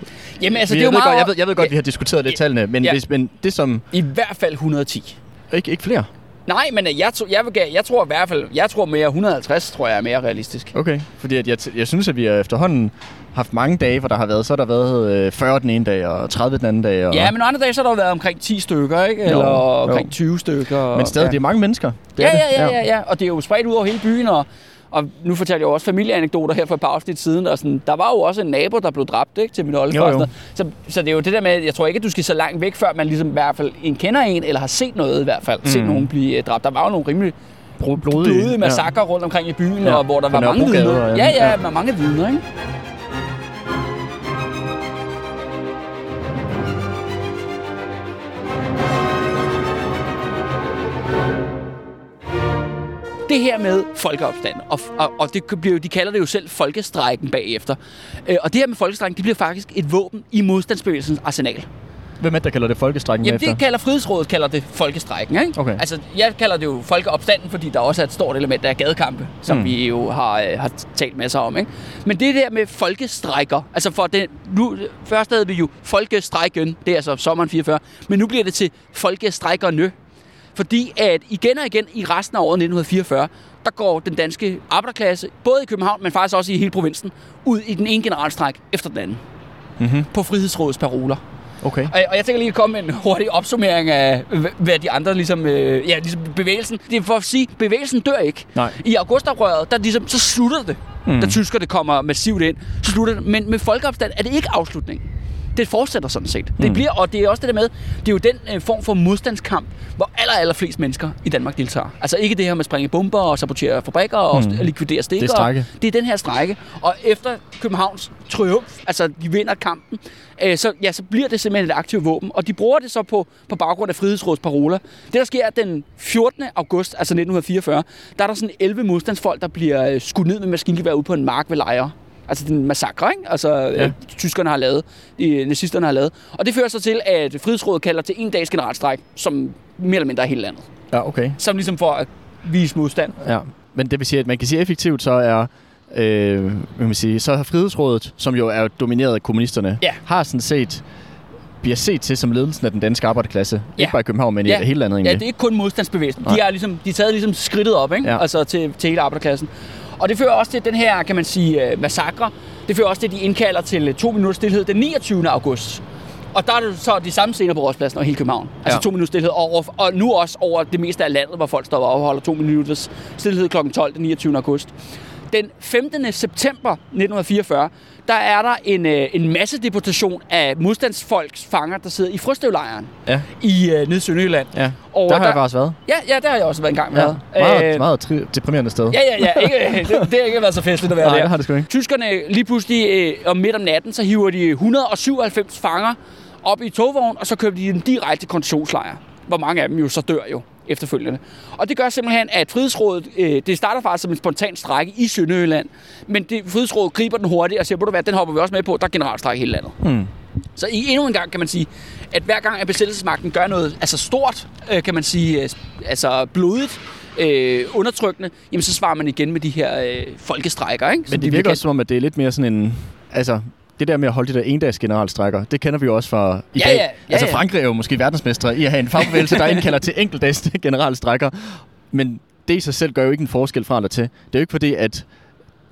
Jamen, altså, Vi- det er jo jeg, meget... godt, jeg, ved, jeg ved godt, Ja, vi har diskuteret det ja, tallene, men, ja. hvis, men det som... I hvert fald 110. Ikke, ikke flere? Nej, men øh, jeg, tro- jeg, vil, jeg tror i hvert fald, jeg tror mere 150, tror jeg er mere realistisk. Okay. Fordi at jeg, jeg synes, at vi har efterhånden haft mange dage, hvor der har været, så har der været øh, 40 den ene dag, og 30 den anden dag. Og, Ja, men andre dage så har der været omkring 10 stykker, ikke? Eller Jo, omkring jo. 20 stykker. men stadig, ja. det er mange mennesker. Det ja, er ja, det. ja, ja, ja, og det er jo spredt ud over hele byen, og, og nu fortalte jeg jo også familieanekdoter her for et par afsnit siden, og sådan, der var jo også en nabo, der blev dræbt, ikke, til min oldefar. Så, så det er jo det der med, jeg tror ikke, at du skal så langt væk, før man ligesom i hvert fald en kender en, eller har set noget i hvert fald, mm. set nogen blive øh, dræbt. Der var jo nogle rimelig blodige. blodige massakre rundt omkring i byen, Ja, og hvor der var mange vidner. Ja, ja, ja. med mange vidner, ikke? Det her med folkeopstand, og, og, og det bliver, jo- de kalder det jo selv folkestrækken bagefter. Øh, og det her med folkestrækken, det bliver faktisk et våben i modstandsbevægelsens arsenal. Hvem er det, der kalder det folkestrækken Jamen, efter? det kalder Frihedsrådet kalder det folkestrækken, ikke? Okay. Altså, jeg kalder det jo folkeopstanden, fordi der også er et stort element af gadekampe, som Mm. vi jo har, øh, har talt masser om, ikke? Men det der med folkestrækker, altså for det, nu, først havde vi jo folkestrækken, det er altså sommeren 44, men nu bliver det til folkestrækkerne. Fordi at igen og igen i resten af året 1944, der går den danske arbejderklasse, både i København, men faktisk også i hele provinsen, ud i den ene generalstræk efter den anden. Mhm. På Frihedsrådets paroler. Okay. Og, og jeg tænker lige at komme med en hurtig opsummering af, hva- hvad de andre ligesom... Øh, ja, ligesom bevægelsen. Det er for at sige, bevægelsen dør ikke. Nej. I augustoprøret, der ligesom, så slutter det. Mm. Mm. Da tyskerne kommer massivt ind, så slutter det. Men med folkeopstand er det ikke afslutningen. Det fortsætter sådan set. Det Mm. bliver, og det er også det der med, det er jo den øh, form for modstandskamp, hvor aller, aller flest mennesker i Danmark deltager. Altså ikke det her med at springe bomber og sabotere fabrikker og Mm. likvidere stikker. Det er. Det er den her strække. Og efter Københavns triumf, altså de vinder kampen, øh, så, ja, så bliver det simpelthen et aktivt våben. Og de bruger det så på, på baggrund af Frihedsrådets paroler. Det, der sker den 14. august, altså 1944, der er der sådan 11 modstandsfolk, der bliver øh, skudt ned med maskingevær ude på en mark ved Lejre. Altså den massakre, ikke? Altså, ja. øh, tyskerne har lavet, de nazisterne har lavet. Og det fører så til, at Frihedsrådet kalder til en dags generalstræk, som mere eller mindre er hele landet. Ja, okay. Som ligesom for at vise modstand. Ja. Men det vil sige, at man kan sige effektivt, så er... Øh, man sige, så har Frihedsrådet, som jo er domineret af kommunisterne, Ja. har sådan set bliver set til som ledelsen af den danske arbejderklasse. Ja. Ikke bare i København, men Ja. i hele landet Ja, egentlig. det er ikke kun modstandsbevægelsen. De er, ligesom, de er taget ligesom skridtet op, ikke? Ja. Altså til, til hele arbejderklassen. Og det fører også til den her, kan man sige, øh, massakre. Det fører også til, at de indkalder til to minutters stillhed den 29. august. Og der er det så de samme scener på Rådspladsen og hele København. Altså Ja. to minutters stillhed over, og nu også over det meste af landet, hvor folk står og holder to minutters stillhed kl. 12 den 29. august. Den 15. september 1944, der er der en, øh, en masse deportation af modstandsfolks fanger, der sidder i Frøstøvlejren Ja, i øh, nede Sønderjylland. ja. Og der har der- jeg faktisk været. Ja, ja, der har jeg også været en gang med. Ja. Meget, meget tri- deprimerende sted. Ja, ja, ja. Ikke, det, det har ikke været så festligt at være Nej, der. det har det sgu ikke. Tyskerne lige pludselig øh, om midt om natten, så hiver de 197 fanger op i togvogn, og så kører de dem direkte til koncentrationslejre. Hvor mange af dem jo så dør jo efterfølgende. Og det gør simpelthen, at Frihedsrådet, øh, det starter faktisk som en spontan strække i Sønderjylland, men det, Frihedsrådet griber den hurtigt og siger, "Ved du hvad, den hopper vi også med på, der er generalstrække i hele landet. Hmm. Så i endnu en gang kan man sige, at hver gang at besættelsesmagten gør noget altså stort, øh, kan man sige, øh, altså blodigt, øh, undertrykkende, jamen så svarer man igen med de her øh, folkestrækker, ikke? Men de det virker også som om, at det er lidt mere sådan en... Altså, det der med at holde de der endags generalstrækker, det kender vi jo også fra i Ja, dag. ja, ja, altså. Frankrig er jo måske verdensmestre i at have en fagbevægelse, der indkalder til enkeltdags *laughs* generalstrækker. Men det i sig selv gør jo ikke en forskel fra eller til. Det er jo ikke fordi, at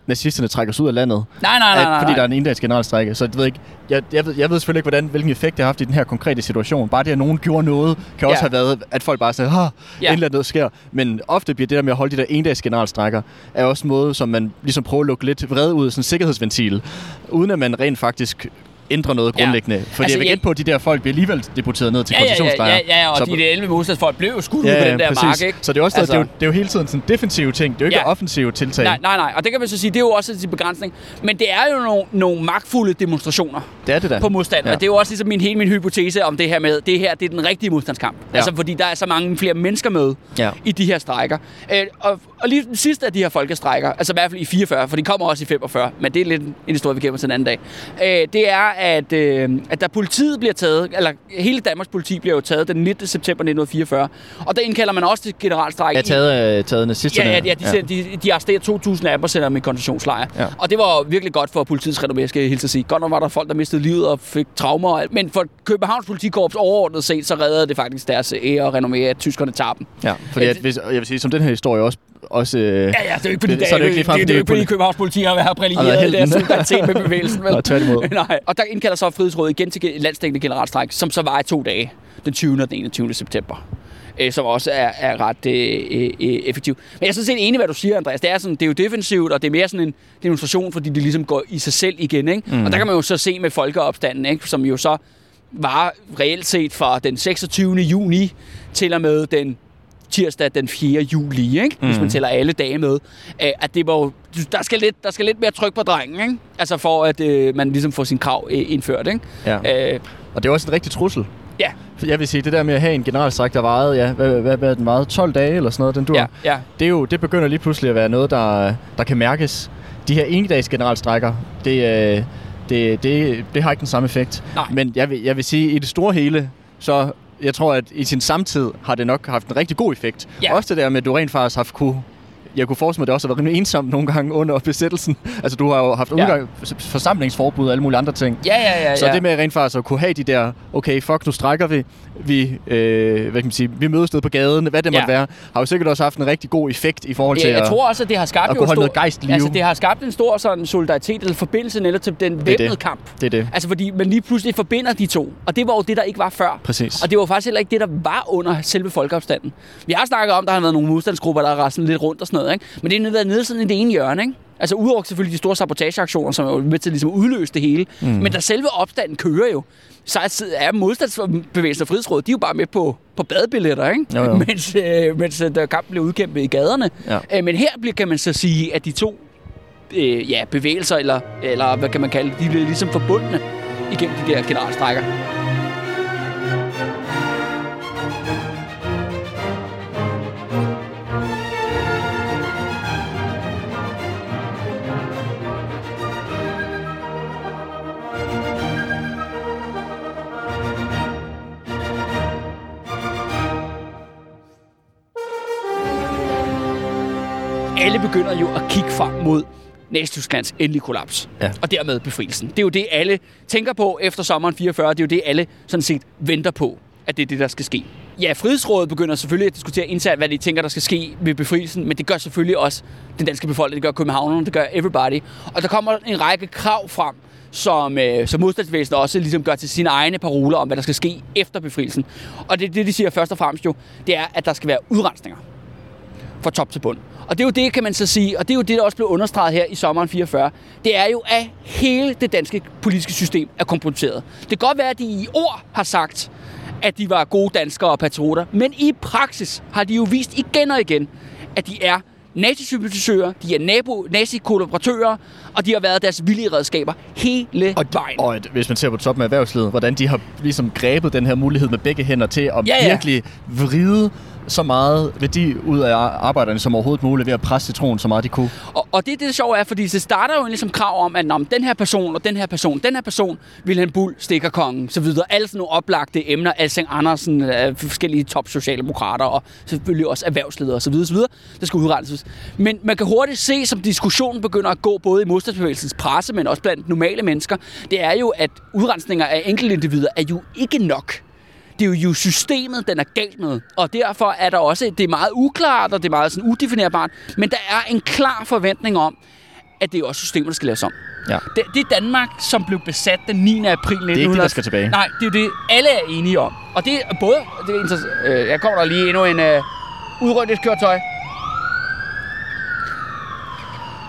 nazisterne trækker sig ud af landet, Nej, nej, nej, at, nej, fordi nej. der er en endags generalstrække. Så jeg ved, ikke, jeg, jeg, ved, jeg ved selvfølgelig ikke, hvordan, hvilken effekt det har haft i den her konkrete situation. Bare det, at nogen gjorde noget, kan også Ja. have været, at folk bare sagde, at Ja. endelig noget sker. Men ofte bliver det der med at holde de der endags generalstrækker, er også en måde, som man ligesom prøver at lukke lidt vred ud, sådan en sikkerhedsventil, uden at man rent faktisk ændrer noget Ja. grundlæggende. Fordi Altså, altså, jeg vil gætte på, at de der folk bliver alligevel deporteret ned til Ja, ja, ja, koncentrationslejre. ja, ja, og Så- de der 11 modstandsfolk blev jo skudt ud Ja, på ja, den der præcis. mark, ikke? Så det er, også Altså- det, er jo, det er jo hele tiden sådan defensive ting. Det er jo ikke Ja. ja. offensive tiltag. Nej, nej, nej, og det kan man så sige, det er jo også en begrænsning. Men det er jo nogle, nogle magtfulde demonstrationer Det er det da. på modstand. Ja. Ja. Og det er jo også ligesom min, hele min hypotese om det her med, det her det er den rigtige modstandskamp. Ja. Ja. Altså fordi der er så mange flere mennesker med Ja. i de her strækker. Øh, og, og lige den sidste af de her folkestrækker, altså i hvert fald i 44, for de kommer også i 45, men det er lidt en historie, vi gemmer til en anden dag. Øh, det er, at, øh, at da politiet bliver taget, eller hele Danmarks politi bliver jo taget den 19. september 1944, og der indkalder man også til generalstræk. Jeg har taget, øh, taget nazisterne. Ja, ja, ja, de, ja. de, de arresterer 2.000 af dem og sender dem i koncentrationslejre. Ja. Ja. Og det var virkelig godt for politiets renommé, skal jeg hilse at sige. Godt nok var der folk, der mistede livet og fik traumer og alt. Men for Københavns politikorps overordnet set, så redder det faktisk deres ære og renommé, at tyskerne tager dem. Ja, fordi at, hvis, jeg vil sige, som den her historie også... også øh, Ja, ja, det er jo ikke fordi, Det- det, så er det det, ikke ligefrem, det, det, er jo ikke fordi Københavns politi har brilleret deres solidaritet med bevægelsen. Vel? *laughs* Nej, tværtimod. *laughs* Nej. Og der indkalder så Frihedsrådet igen til landsdækkende generalstræk, som så var i to dage, den 20. og den 21. september øh, som også er, er ret øh, øh, effektiv. Men jeg er sådan set enig, hvad du siger, Andreas. Det er, sådan, det er jo defensivt, og det er mere sådan en demonstration, fordi det ligesom går i sig selv igen. Ikke? Mm. Og der kan man jo så se med folkeopstanden, ikke? som jo så var reelt set fra den 26. juni til og med den tirsdag den 4. juli, ikke? Mm. hvis man tæller alle dage med, øh, at det var jo, der skal, lidt, der skal lidt mere tryk på drengen, ikke? Altså for at øh, man ligesom får sin krav øh, indført. Ikke? Ja. Øh, og det er også en rigtig trussel. Ja. Jeg vil sige, det der med at have en generalstræk, der varede, ja, hvad, hvad, hvad den varede, 12 dage eller sådan noget, den dur, ja, ja. Det, er jo, det begynder lige pludselig at være noget, der, der kan mærkes. De her endags generalstrækker, det, øh, det, det, det har ikke den samme effekt. Nej. Men jeg vil, jeg vil sige, i det store hele, så jeg tror, at i sin samtid har det nok haft en rigtig god effekt. Ja. Også det der med, at du rent faktisk har kunne jeg kunne forestille mig, at det også har været rimelig ensomt nogle gange under besættelsen. Altså, du har jo haft udgang, ja. forsamlingsforbud og alle mulige andre ting. Ja, ja, ja. Så ja. det med rent faktisk at kunne have de der, okay, fuck, nu strækker vi, vi, øh, hvad kan man sige, vi mødes ned på gaden, hvad det ja. måtte være, har jo sikkert også haft en rigtig god effekt i forhold til ja, jeg at, tror også, at det har skabt at kunne holde noget gejst liv. Altså, det har skabt en stor sådan, solidaritet eller forbindelse netop til den væbnede kamp. Det er det. Altså, fordi man lige pludselig forbinder de to. Og det var jo det, der ikke var før. Præcis. Og det var faktisk heller ikke det, der var under selve folkeopstanden. Vi har snakket om, at der har været nogle modstandsgrupper, der har sådan lidt rundt og sådan noget. Ikke? Men det har været nede sådan i det ene hjørne. Ikke? Altså udover selvfølgelig de store sabotageaktioner, som er med til ligesom at udløse det hele. Mm. Men da selve opstanden kører jo, så er modstandsbevægelsen og frihedsrådet, de er jo bare med på, på badebilletter, ikke? Jo, jo. mens, øh, mens øh, der kampen bliver udkæmpet i gaderne. Ja. Øh, men her bliver, kan man så sige, at de to øh, ja, bevægelser, eller, eller hvad kan man kalde det, de bliver ligesom forbundne igennem de der generalstrækker. Begynder jo at kigge frem mod Nazi-Tysklands endelige kollaps. Ja. Og dermed befrielsen. Det er jo det, alle tænker på efter sommeren 44. Det er jo det, alle sådan set venter på, at det er det, der skal ske. Ja, Frihedsrådet begynder selvfølgelig at diskutere internt, hvad de tænker, der skal ske ved befrielsen, men det gør selvfølgelig også den danske befolkning, det gør københavnerne, det gør everybody. Og der kommer en række krav frem, som, øh, som modstandsvæsenet også ligesom gør til sine egne paroler om, hvad der skal ske efter befrielsen. Og det, det, de siger først og fremmest jo, det er, at der skal være udrensninger fra top til bund. Og det er jo det, kan man så sige, og det er jo det, der også blev understreget her i sommeren 44. Det er jo, at hele det danske politiske system er kompromitteret. Det kan godt være, at de i ord har sagt, at de var gode danskere og patrioter, men i praksis har de jo vist igen og igen, at de er nazisympatisører, de er nabo, nazi-kollaboratører, og de har været deres villige redskaber hele og, vejen. Og at, hvis man ser på toppen af erhvervslivet, hvordan de har ligesom grebet den her mulighed med begge hænder til at Ja, ja. virkelig vride så meget værdi ud af arbejderne som overhovedet muligt ved at presse citronen så meget de kunne. Og, og det er det, sjove er, fordi det starter jo ligesom krav om, at om den her person og den her person, den her person, Wilhelm Bull, Stikkerkongen, så videre. Alle sådan nogle oplagte emner, Alsing Andersen, øh, forskellige top socialdemokrater og selvfølgelig også erhvervsledere osv. osv. Det skal udrenses. Men man kan hurtigt se, som diskussionen begynder at gå både i modstandsbevægelsens presse, men også blandt normale mennesker, det er jo, at udrensninger af enkeltindivider er jo ikke nok det er jo systemet, den er galt med. Og derfor er der også, det er meget uklart, og det er meget sådan udefinerbart, men der er en klar forventning om, at det er også systemet, der skal laves om. Ja. Det, det er Danmark, som blev besat den 9. april 1900. Det er ikke det, der skal tilbage. Nej, det er det, alle er enige om. Og det er både... Det er øh, jeg kommer der lige endnu en øh, udrykningskøretøj.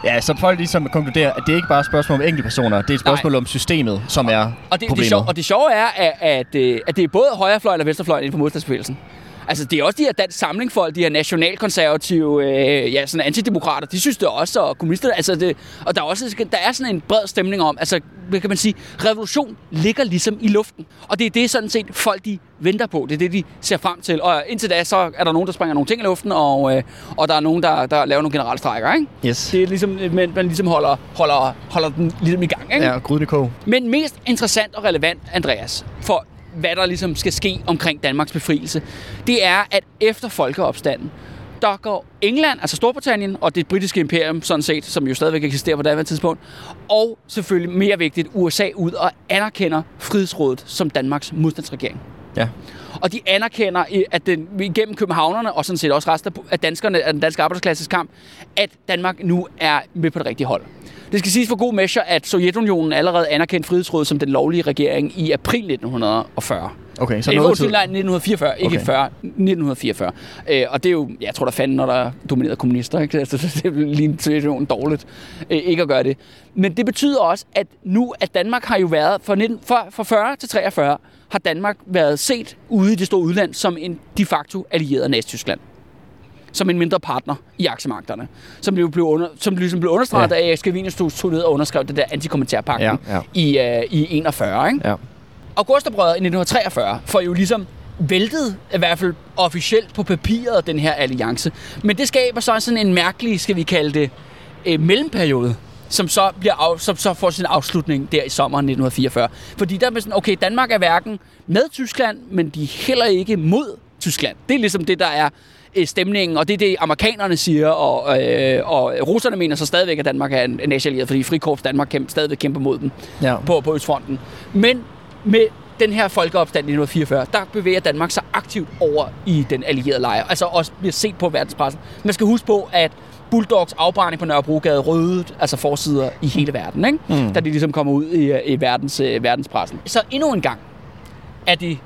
Ja, så folk ligesom konkluderer, at det er ikke bare et spørgsmål om enkeltpersoner, det er et spørgsmål Nej. om systemet, som er og det, problemet. Det sjove, og det sjove er, at, at, øh, at det er både højrefløjen og venstrefløjen inden for modstandsbevægelsen. Altså, det er også de her dansk samlingfolk, de her nationalkonservative, øh, ja, sådan antidemokrater, de synes det også, og kommunister, altså det, og der er også, der er sådan en bred stemning om, altså, hvad kan man sige, revolution ligger ligesom i luften. Og det er det sådan set, folk de venter på, det er det, de ser frem til. Og indtil da, så er der nogen, der springer nogle ting i luften, og, øh, og der er nogen, der, der laver nogle generalstrækker, ikke? Yes. Det er ligesom, man, man ligesom holder, holder, holder den ligesom i gang, ikke? Ja, gryden i kog. Men mest interessant og relevant, Andreas, for hvad der ligesom skal ske omkring Danmarks befrielse, det er, at efter folkeopstanden, der går England, altså Storbritannien og det britiske imperium, sådan set, som jo stadigvæk eksisterer på daværende tidspunkt, og selvfølgelig mere vigtigt, USA ud og anerkender Frihedsrådet som Danmarks modstandsregering. Ja. Og de anerkender, at den, igennem københavnerne, og sådan set også resten af danskerne, af den danske arbejdsklasses kamp, at Danmark nu er med på det rigtige hold. Det skal siges for god measure, at Sovjetunionen allerede anerkendte Frihedsrådet som den lovlige regering i april 1940. Okay, så Øh, noget tid. nej, 1944, ikke Okay. 40, 1944. Øh, og det er jo, jeg tror, der fanden, når der er domineret kommunister, ikke? *laughs* Altså, det er lige en situation dårligt øh, ikke at gøre det. Men det betyder også, at nu, at Danmark har jo været, fra, 19, fra, fra 40 til 43, har Danmark været set ude i det store udland som en de facto allieret af Nazi-Tyskland. Som en mindre partner i aktiemarkederne, som blev, blev, under, som ligesom blev understreget, Ja. da Erik Scavenius tog, tog ned og underskrev det der antikommentærpakken Ja, ja. i, uh, i 41. Ikke? Ja. Augusterbrødret i 1943 får jo ligesom væltet, i hvert fald officielt på papiret, den her alliance. Men det skaber så sådan en mærkelig, skal vi kalde det, øh, mellemperiode, som så, bliver af, som så får sin afslutning der i sommeren 1944. Fordi der er sådan, okay, Danmark er hverken med Tyskland, men de er heller ikke mod Tyskland. Det er ligesom det, der er øh, stemningen, og det er det, amerikanerne siger, og, øh, og russerne mener så stadigvæk, at Danmark er en, en nationallieret, fordi Frikorps Danmark kæmpe, stadigvæk kæmper mod dem Ja. på, på Østfronten. Men med den her folkeopstand i 1944, der bevæger Danmark sig aktivt over i den allierede lejr. Altså også bliver set på verdenspressen. Man skal huske på, at Bulldogs afbrænding på Nørrebrogade rødede altså forsider i hele verden, ikke? Mm. da de ligesom kommer ud i, i verdens, øh, verdenspressen. Så endnu en gang er det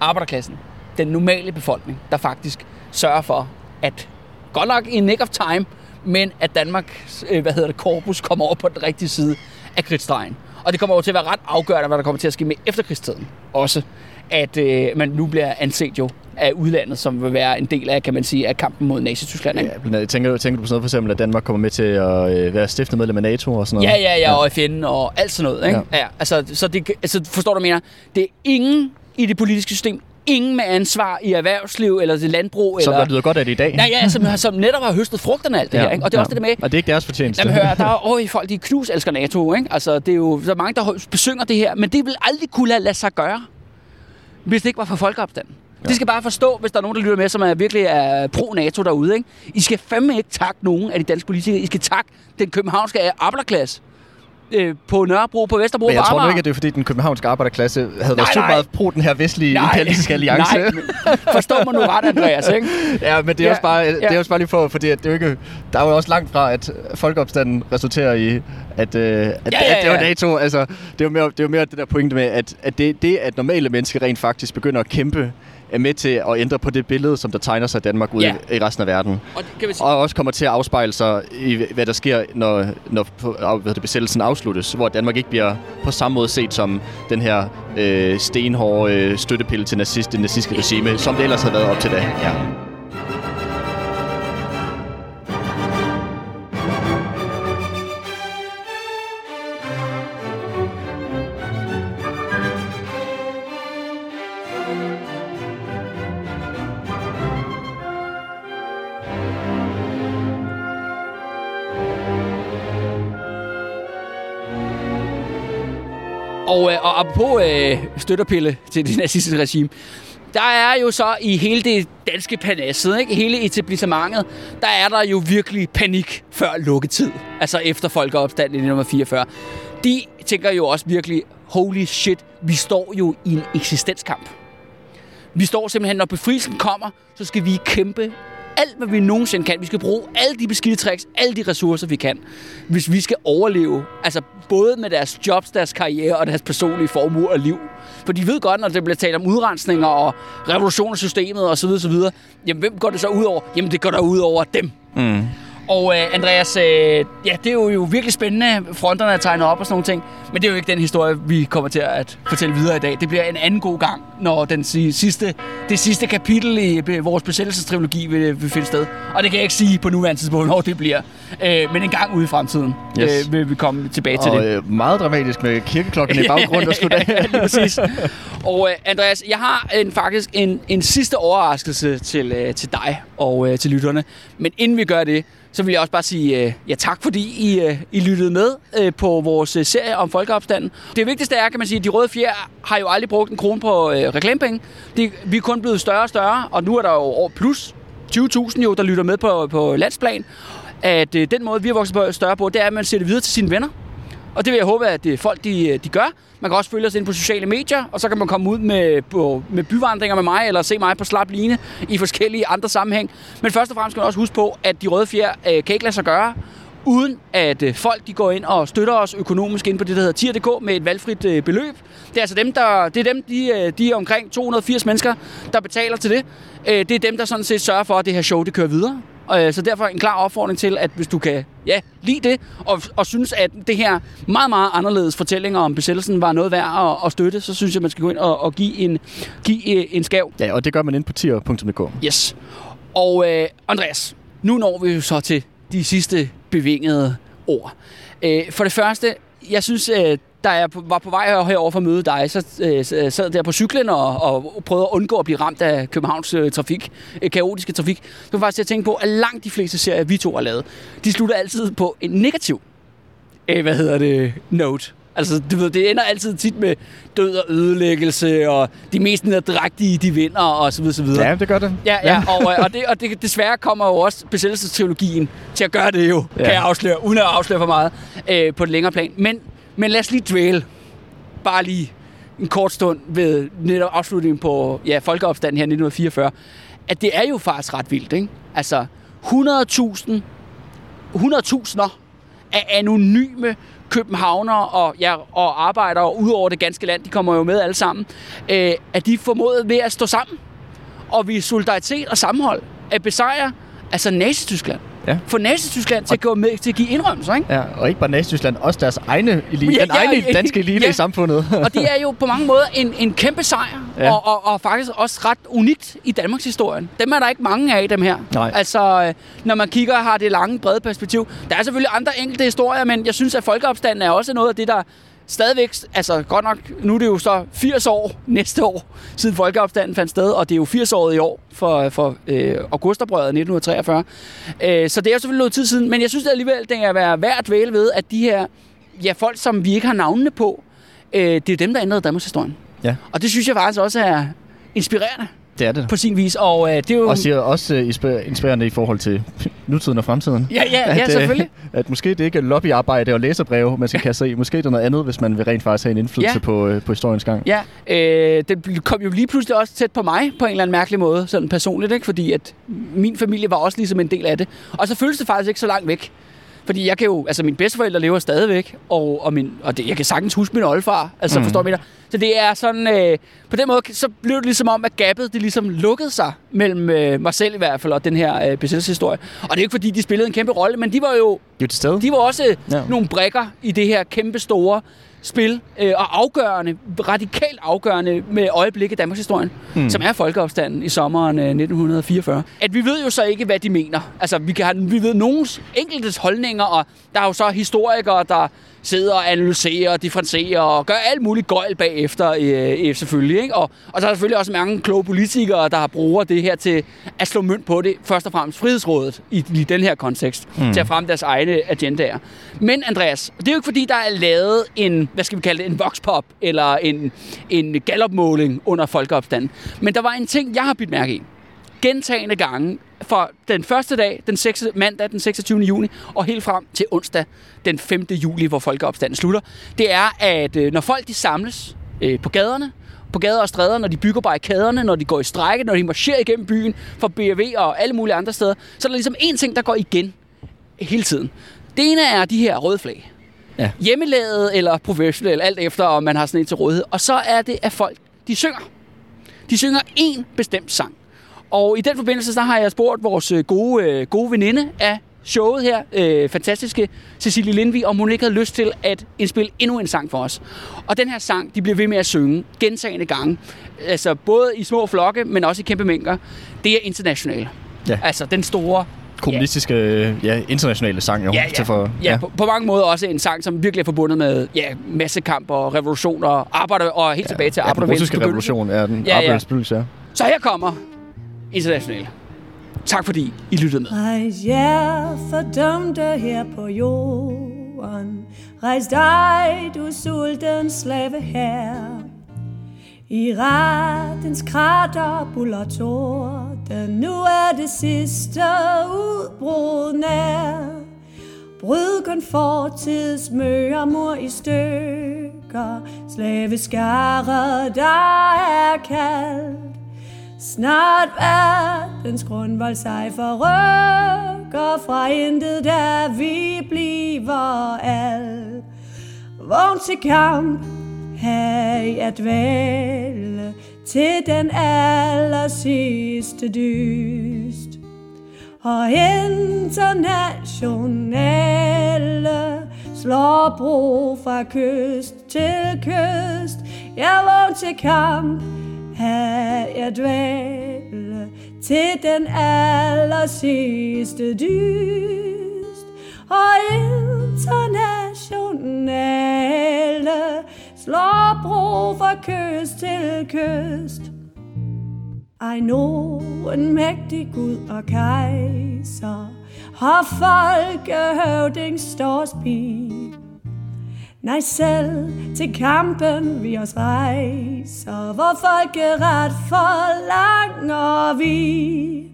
arbejderklassen, den normale befolkning, der faktisk sørger for, at godt nok i nick of time, men at Danmark, øh, hvad hedder det, korpus kommer over på den rigtige side af kridtstregen. Og det kommer over til at være ret afgørende, hvad der kommer til at ske med efterkrigstiden. Også at øh, man nu bliver anset jo af udlandet, som vil være en del af, kan man sige, af kampen mod Nazi-Tyskland. ikke? Ja, blandt andet, tænker, tænker du på sådan noget for eksempel, at Danmark kommer med til at øh, være stiftet medlem af NATO og sådan noget? Ja, ja, ja, og FN og alt sådan noget. Ikke? Ja. Ja, altså, så det, altså, forstår du, mener? Det er ingen i det politiske system, ingen med ansvar i erhvervsliv eller til landbrug. Som eller, der lyder godt af det i dag. Nej, ja, som, som netop har høstet frugterne af alt det her. Ikke? Og det er også det der med, Og det er ikke deres fortjeneste. Jamen hør, der er øj, folk, de knus elsker NATO, ikke? Altså, det er jo så mange, der besynger det her, men det vil aldrig kunne lade, lade sig gøre, hvis det ikke var for folkeopstanden. Ja. Det skal bare forstå, hvis der er nogen, der lytter med, som er virkelig er pro-NATO derude, ikke? I skal fandme ikke takke nogen af de danske politikere. I skal takke den københavnske arbejderklasse øh, på Nørrebro, på Vesterbro, Men jeg på tror nu ikke, at det er fordi, den københavnske arbejderklasse havde været Nej, super nej. meget pro den her vestlige imperialistiske alliance. Nej, men forstå mig nu ret, Andreas, ikke? *laughs* Ja, men det er, Ja, også bare, det ja. er også bare lige for, fordi at det er jo ikke, der er jo også langt fra, at folkeopstanden resulterer i, at, øh, at, Ja, ja, at det var ja. NATO. Altså, det er jo mere det, er jo mere det der pointe med, at, at det, det, at normale mennesker rent faktisk begynder at kæmpe, er med til at ændre på det billede, som der tegner sig af Danmark ude Ja. i, resten af verden. Og det kan vi Og også kommer til at afspejle sig i, hvad der sker, når, når hvad det, besættelsen afsluttes, hvor Danmark ikke bliver på samme måde set som den her øh, stenhårde øh, støttepille til nazist, det nazistiske regime, som det ellers havde været op til da. Ja. Og, øh, og apropos øh, støtterpille til det nazistiske regime, der er jo så i hele det danske panasset, ikke? hele etablissementet, der er der jo virkelig panik før lukketid. Altså efter folkeopstanden i 1944. De tænker jo også virkelig, holy shit, vi står jo i en eksistenskamp. Vi står simpelthen, når befrielsen kommer, så skal vi kæmpe alt, hvad vi nogensinde kan. Vi skal bruge alle de beskidte tricks, alle de ressourcer, vi kan, hvis vi skal overleve. Altså både med deres jobs, deres karriere og deres personlige formue og liv. For de ved godt, når det bliver talt om udrensninger og revolution af systemet osv. osv. Jamen, hvem går det så ud over? Jamen, det går der ud over dem. Mm. Og øh, Andreas, øh, ja, det er jo, jo virkelig spændende, fronterne er tegnet op og sådan nogle ting. Men det er jo ikke den historie, vi kommer til at fortælle videre i dag. Det bliver en anden god gang, når den si- sidste, det sidste kapitel i be- vores besættelsestrilogi vil, vil finde sted. Og det kan jeg ikke sige på nuværende tidspunkt, *laughs* hvor det bliver. Øh, men en gang ude i fremtiden Yes. øh, vil vi komme tilbage til Og det. øh, meget dramatisk med kirkeklokken i *laughs* baggrunden og ja, lige præcis. Og øh, Andreas, jeg har en, faktisk en, en sidste overraskelse til, øh, til dig og øh, til lytterne. Men inden vi gør det, så vil jeg også bare sige øh, ja, tak, fordi I, øh, I lyttede med øh, på vores øh, serie om folkeopstanden. Det vigtigste er, kan man sige, at de røde fjer har jo aldrig brugt en krone på øh, reklamepenge. De, vi er kun blevet større og større, og nu er der jo over plus 20.000 jo, der lytter med på, på landsplan. At øh, den måde, vi har vokset på, større på, det er, at man ser det videre til sine venner. Og det vil jeg håbe, at det folk de, øh, de gør. Man kan også følge os ind på sociale medier, og så kan man komme ud med, på, med byvandringer med mig, eller se mig på slap line i forskellige andre sammenhæng. Men først og fremmest skal man også huske på, at de røde fjer øh, kan ikke lade sig gøre, uden at øh, folk de går ind og støtter os økonomisk ind på det, der hedder tier.dk med et valgfrit øh, beløb. Det er altså dem, der, det er dem, de, øh, de er omkring 280 mennesker, der betaler til det. Øh, det er dem, der sådan set sørger for, at det her show det kører videre. Øh, Så derfor en klar opfordring til, at hvis du kan ja, lide det, og, og synes, at det her meget, meget anderledes fortællinger om besættelsen var noget værd at, at støtte, så synes jeg, man skal gå ind og, og give, en, give øh, en skav. Ja, og det gør man inde på tier.dk. Yes. Og øh, Andreas, nu når vi jo så til de sidste bevingede ord. Øh, for det første, jeg synes, øh, da jeg var på vej herover for at møde dig, så øh, sad der på cyklen og, og prøvede at undgå at blive ramt af Københavns øh, trafik, øh, kaotiske trafik. Så var faktisk at tænke på, at langt de fleste serier, vi to har lavet, de slutter altid på en negativ, øh, hvad hedder det, note. Altså, du ved, det ender altid tit med død og ødelæggelse, og de mest nedrægtige, de vinder, og så videre, så videre. Ja, det gør det. Ja, ja, og, øh, og, det, og det, desværre kommer jo også besættelsesteologien til at gøre det jo, ja. kan jeg afsløre, uden at afsløre for meget, øh, på et længere plan. Men, men lad os lige dvæle, bare lige en kort stund ved netop afslutningen på ja, folkeopstanden her i 1944, at det er jo faktisk ret vildt, ikke? Altså, 100.000 100.000'er af anonyme københavner og, ja, og arbejdere ud over det ganske land, de kommer jo med alle sammen, øh, at de formåede ved at stå sammen og vise solidaritet og sammenhold at besejre altså Nazi-Tyskland. Ja. Få Nazi-Tyskland til at gå med til at give indrømmelser, ikke? Ja, og ikke bare Nazi-Tyskland, også deres egne elite, Ja, den ja, egne ja, danske elite ja. i samfundet. *laughs* Og det er jo på mange måder en, en kæmpe sejr, Ja. og, og, og faktisk også ret unikt i Danmarks historie. Dem er der ikke mange af, dem her. Nej. Altså, øh, når man kigger og har det lange, brede perspektiv. Der er selvfølgelig andre enkelte historier, men jeg synes, at folkeopstanden er også noget af det, der stadigvæk, altså godt nok, nu er det jo så 80 år næste år, siden folkeopstanden fandt sted, og det er jo 80 år i år for, for øh, augustoprøret 1943. Øh, så det er jo selvfølgelig noget tid siden, men jeg synes alligevel, det er være værd at væle ved, at de her ja, folk, som vi ikke har navnene på, øh, det er dem, der ændrede Danmarks historien. Ja. Og det synes jeg faktisk også er inspirerende Det er det. på sin vis, og øh, det er jo... Og siger også øh, inspir- inspirerende i forhold til *laughs* nutiden og fremtiden. Ja, ja, ja, at, øh, selvfølgelig. *laughs* At måske det ikke er lobbyarbejde og læserbreve, man skal kaste i. Måske det er noget andet, hvis man vil rent faktisk have en indflydelse Ja. på, øh, på historiens gang. Ja, øh, det kom jo lige pludselig også tæt på mig på en eller anden mærkelig måde, sådan personligt, ikke? fordi at min familie var også ligesom en del af det. Og så føles det faktisk ikke så langt væk. Fordi jeg kan jo, altså mine bedsteforældre lever stadigvæk, og, og, min, og det, jeg kan sagtens huske min oldefar, altså Mm. forstår du? Så det er sådan, øh, på den måde, så blev det ligesom om, at gabet, det ligesom lukkede sig mellem øh, mig selv i hvert fald, og den her øh, besættelseshistorie. Og det er ikke fordi, de spillede en kæmpe rolle, men de var jo, De jo til stede. de var også Ja. ja. nogle brækker i det her kæmpe store spil, øh, og afgørende, radikalt afgørende med øjeblikket i Danmarks historien, Mm. som er folkeopstanden i sommeren øh, 1944. At vi ved jo så ikke, hvad de mener. Altså, vi, kan have, vi ved nogens enkeltes holdninger, og der er jo så historikere, der sidder og analyserer og differencierer og gør alt muligt gøjl bagefter, øh, øh, selvfølgelig. Ikke? Og, og så er der selvfølgelig også mange kloge politikere, der har bruger det her til at slå mønt på det. Først og fremmest Frihedsrådet i, i den her kontekst, Mm. mm. til at fremme deres egne agendaer. Men Andreas, det er jo ikke fordi, der er lavet en, hvad skal vi kalde det, en voxpop eller en, en gallopmåling under folkeopstanden. Men der var en ting, jeg har bidt mærke i gentagende gange fra den første dag, den 6. mandag den 26. juni, og helt frem til onsdag den 5. juli, hvor folkeopstanden slutter, det er, at øh, når folk de samles øh, på gaderne, på gader og stræder, når de bygger barrikaderne, når de går i strække, når de marcherer igennem byen for BRV og alle mulige andre steder, så er der ligesom en ting, der går igen hele tiden. Det ene er de her røde flag. Ja. Hjemmelavet eller professionelt, alt efter om man har sådan en til rådighed. Og så er det, at folk de synger. De synger en bestemt sang. Og i den forbindelse, så har jeg spurgt vores øh, gode, øh, gode veninde af showet her, øh, fantastiske Cecilie Lindvig, om hun ikke havde lyst til at indspille endnu en sang for os. Og den her sang, de bliver ved med at synge gentagende gange. Altså både i små flokke, men også i kæmpe mængder. Det er international. Ja. Altså den store Kommunistiske, øh, ja, internationale sang jo. Ja, ja. Til for, Ja, ja. På, på mange måder også en sang, som virkelig er forbundet med ja, massekamp og revolution og arbejder, og helt tilbage til ja, den russiske revolution er den Ja, ja. ja. Så her kommer internationale. Tak fordi I lyttede med. Rejs jer fordømte her på jorden. Rejs dig, du sulten slave her I rettens krater buller torden. Nu er det sidste udbrud nær. Bryd kun fortids mør i stykker. Slaveskare, der er kaldt. Snart verdens grundvold sig forrykker fra intet, da vi bliver al. Vågn til kamp, have at vælge til den aller sidste dyst. Og internationale slår bro fra kyst til kyst. Jeg vågn til kamp, her jeg dvæle til den aller sidste dyst. Og internationale slår bro fra kyst til kyst. Ej, know en mægtig Gud og kejser har folkehøvding står speed. Nej, selv til kampen vi os rejser, hvor folkeret forlanger vi.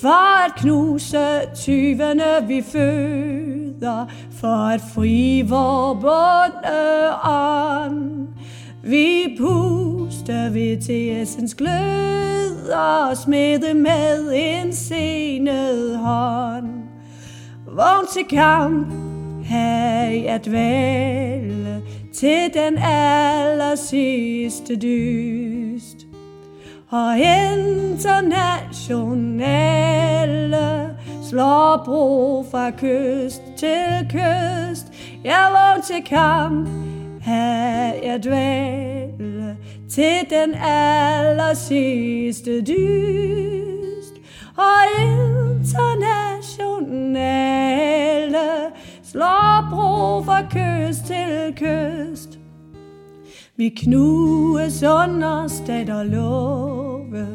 For at knuse tyvene vi føder, for at fri vor bunde ånd. Vi puster ved til essens glød og smede med en senet hånd. Vågn til kamp, have at vælge til den aller sidste dyst. Og internationale slår bro fra kyst til kyst. Jeg vågn til kamp, have at vælge til den aller sidste dyst. Og internationale slår bro fra kyst til kyst. Vi knuges under stat og love.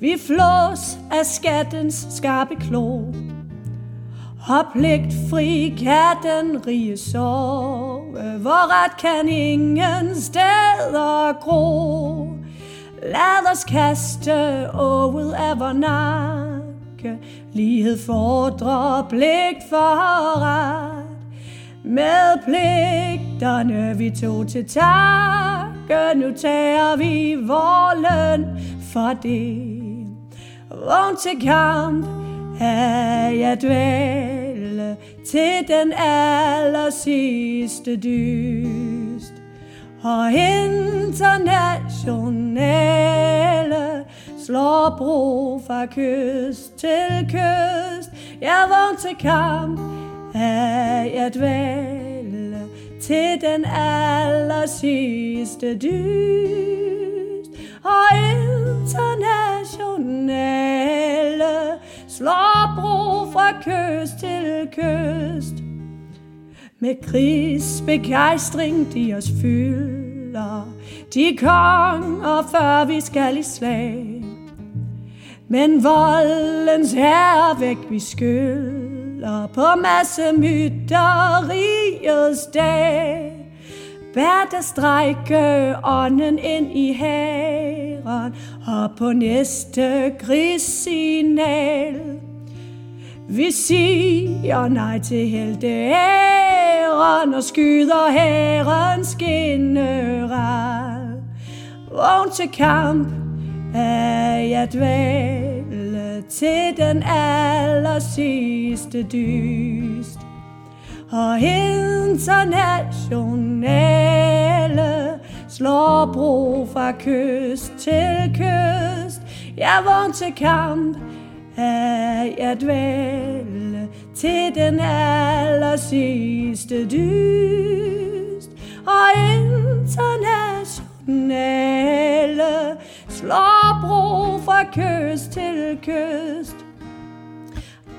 Vi flås af skattens skarpe klo. Og pligtfri kan den rige sove, hvor ret kan ingen steder gro. Lad os kaste året af vor nakke, lighed fordrer pligt for ret. Med pligterne vi tog til takke, nu tager vi vor løn for det. Vågn til kamp, er jeg dvæle til den aller sidste dyst. Og internationale slår bro fra kyst til kyst. Jeg vågn til kamp, af jeg dvæle til den aller sidste dyst. Og internationale slår bro fra kyst til kyst. Med krigsbegejstring de os fylder, de konger før vi skal i slag. Men voldens herre væk vi skylder på masse mytteriets dag. Bær der strække ånden ind i hæren og på næste grissignal. Vi siger nej til helteæren og skyder herrens general. Vågn til kamp er jeg dvæle til den aller sidste dyst. Og internationale slår bro fra kyst til kyst. Jeg vågn til kamp, er jeg dvæle til den aller sidste dyst. Og internationale slår bro fra kyst til kyst.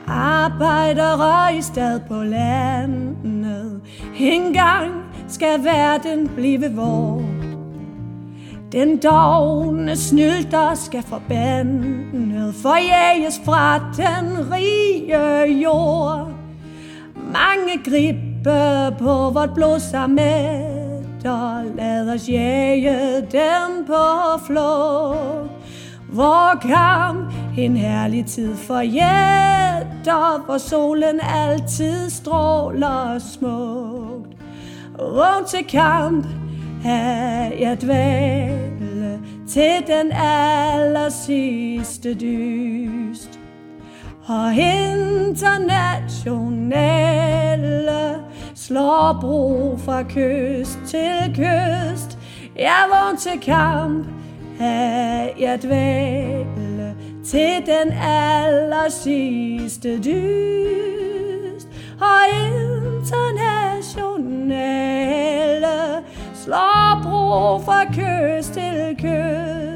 Arbejdere i stad på landet. En gang skal verden blive vor Den dogne snylter skal forbandet Forjages fra den rige jord. Mange gribe på vort blodsamætter Lad os jage dem på flugt hvor kamp en herlig tid for jætter, hvor solen altid stråler smukt. Vågn til kamp er jeg dvæle til den aller sidste dyst. Og internationale slår bro fra kyst til kyst. Jeg vågn til kamp Af jeg dvæle til den aller sidste dyst. Og internationale slår bro fra kyst til kyst.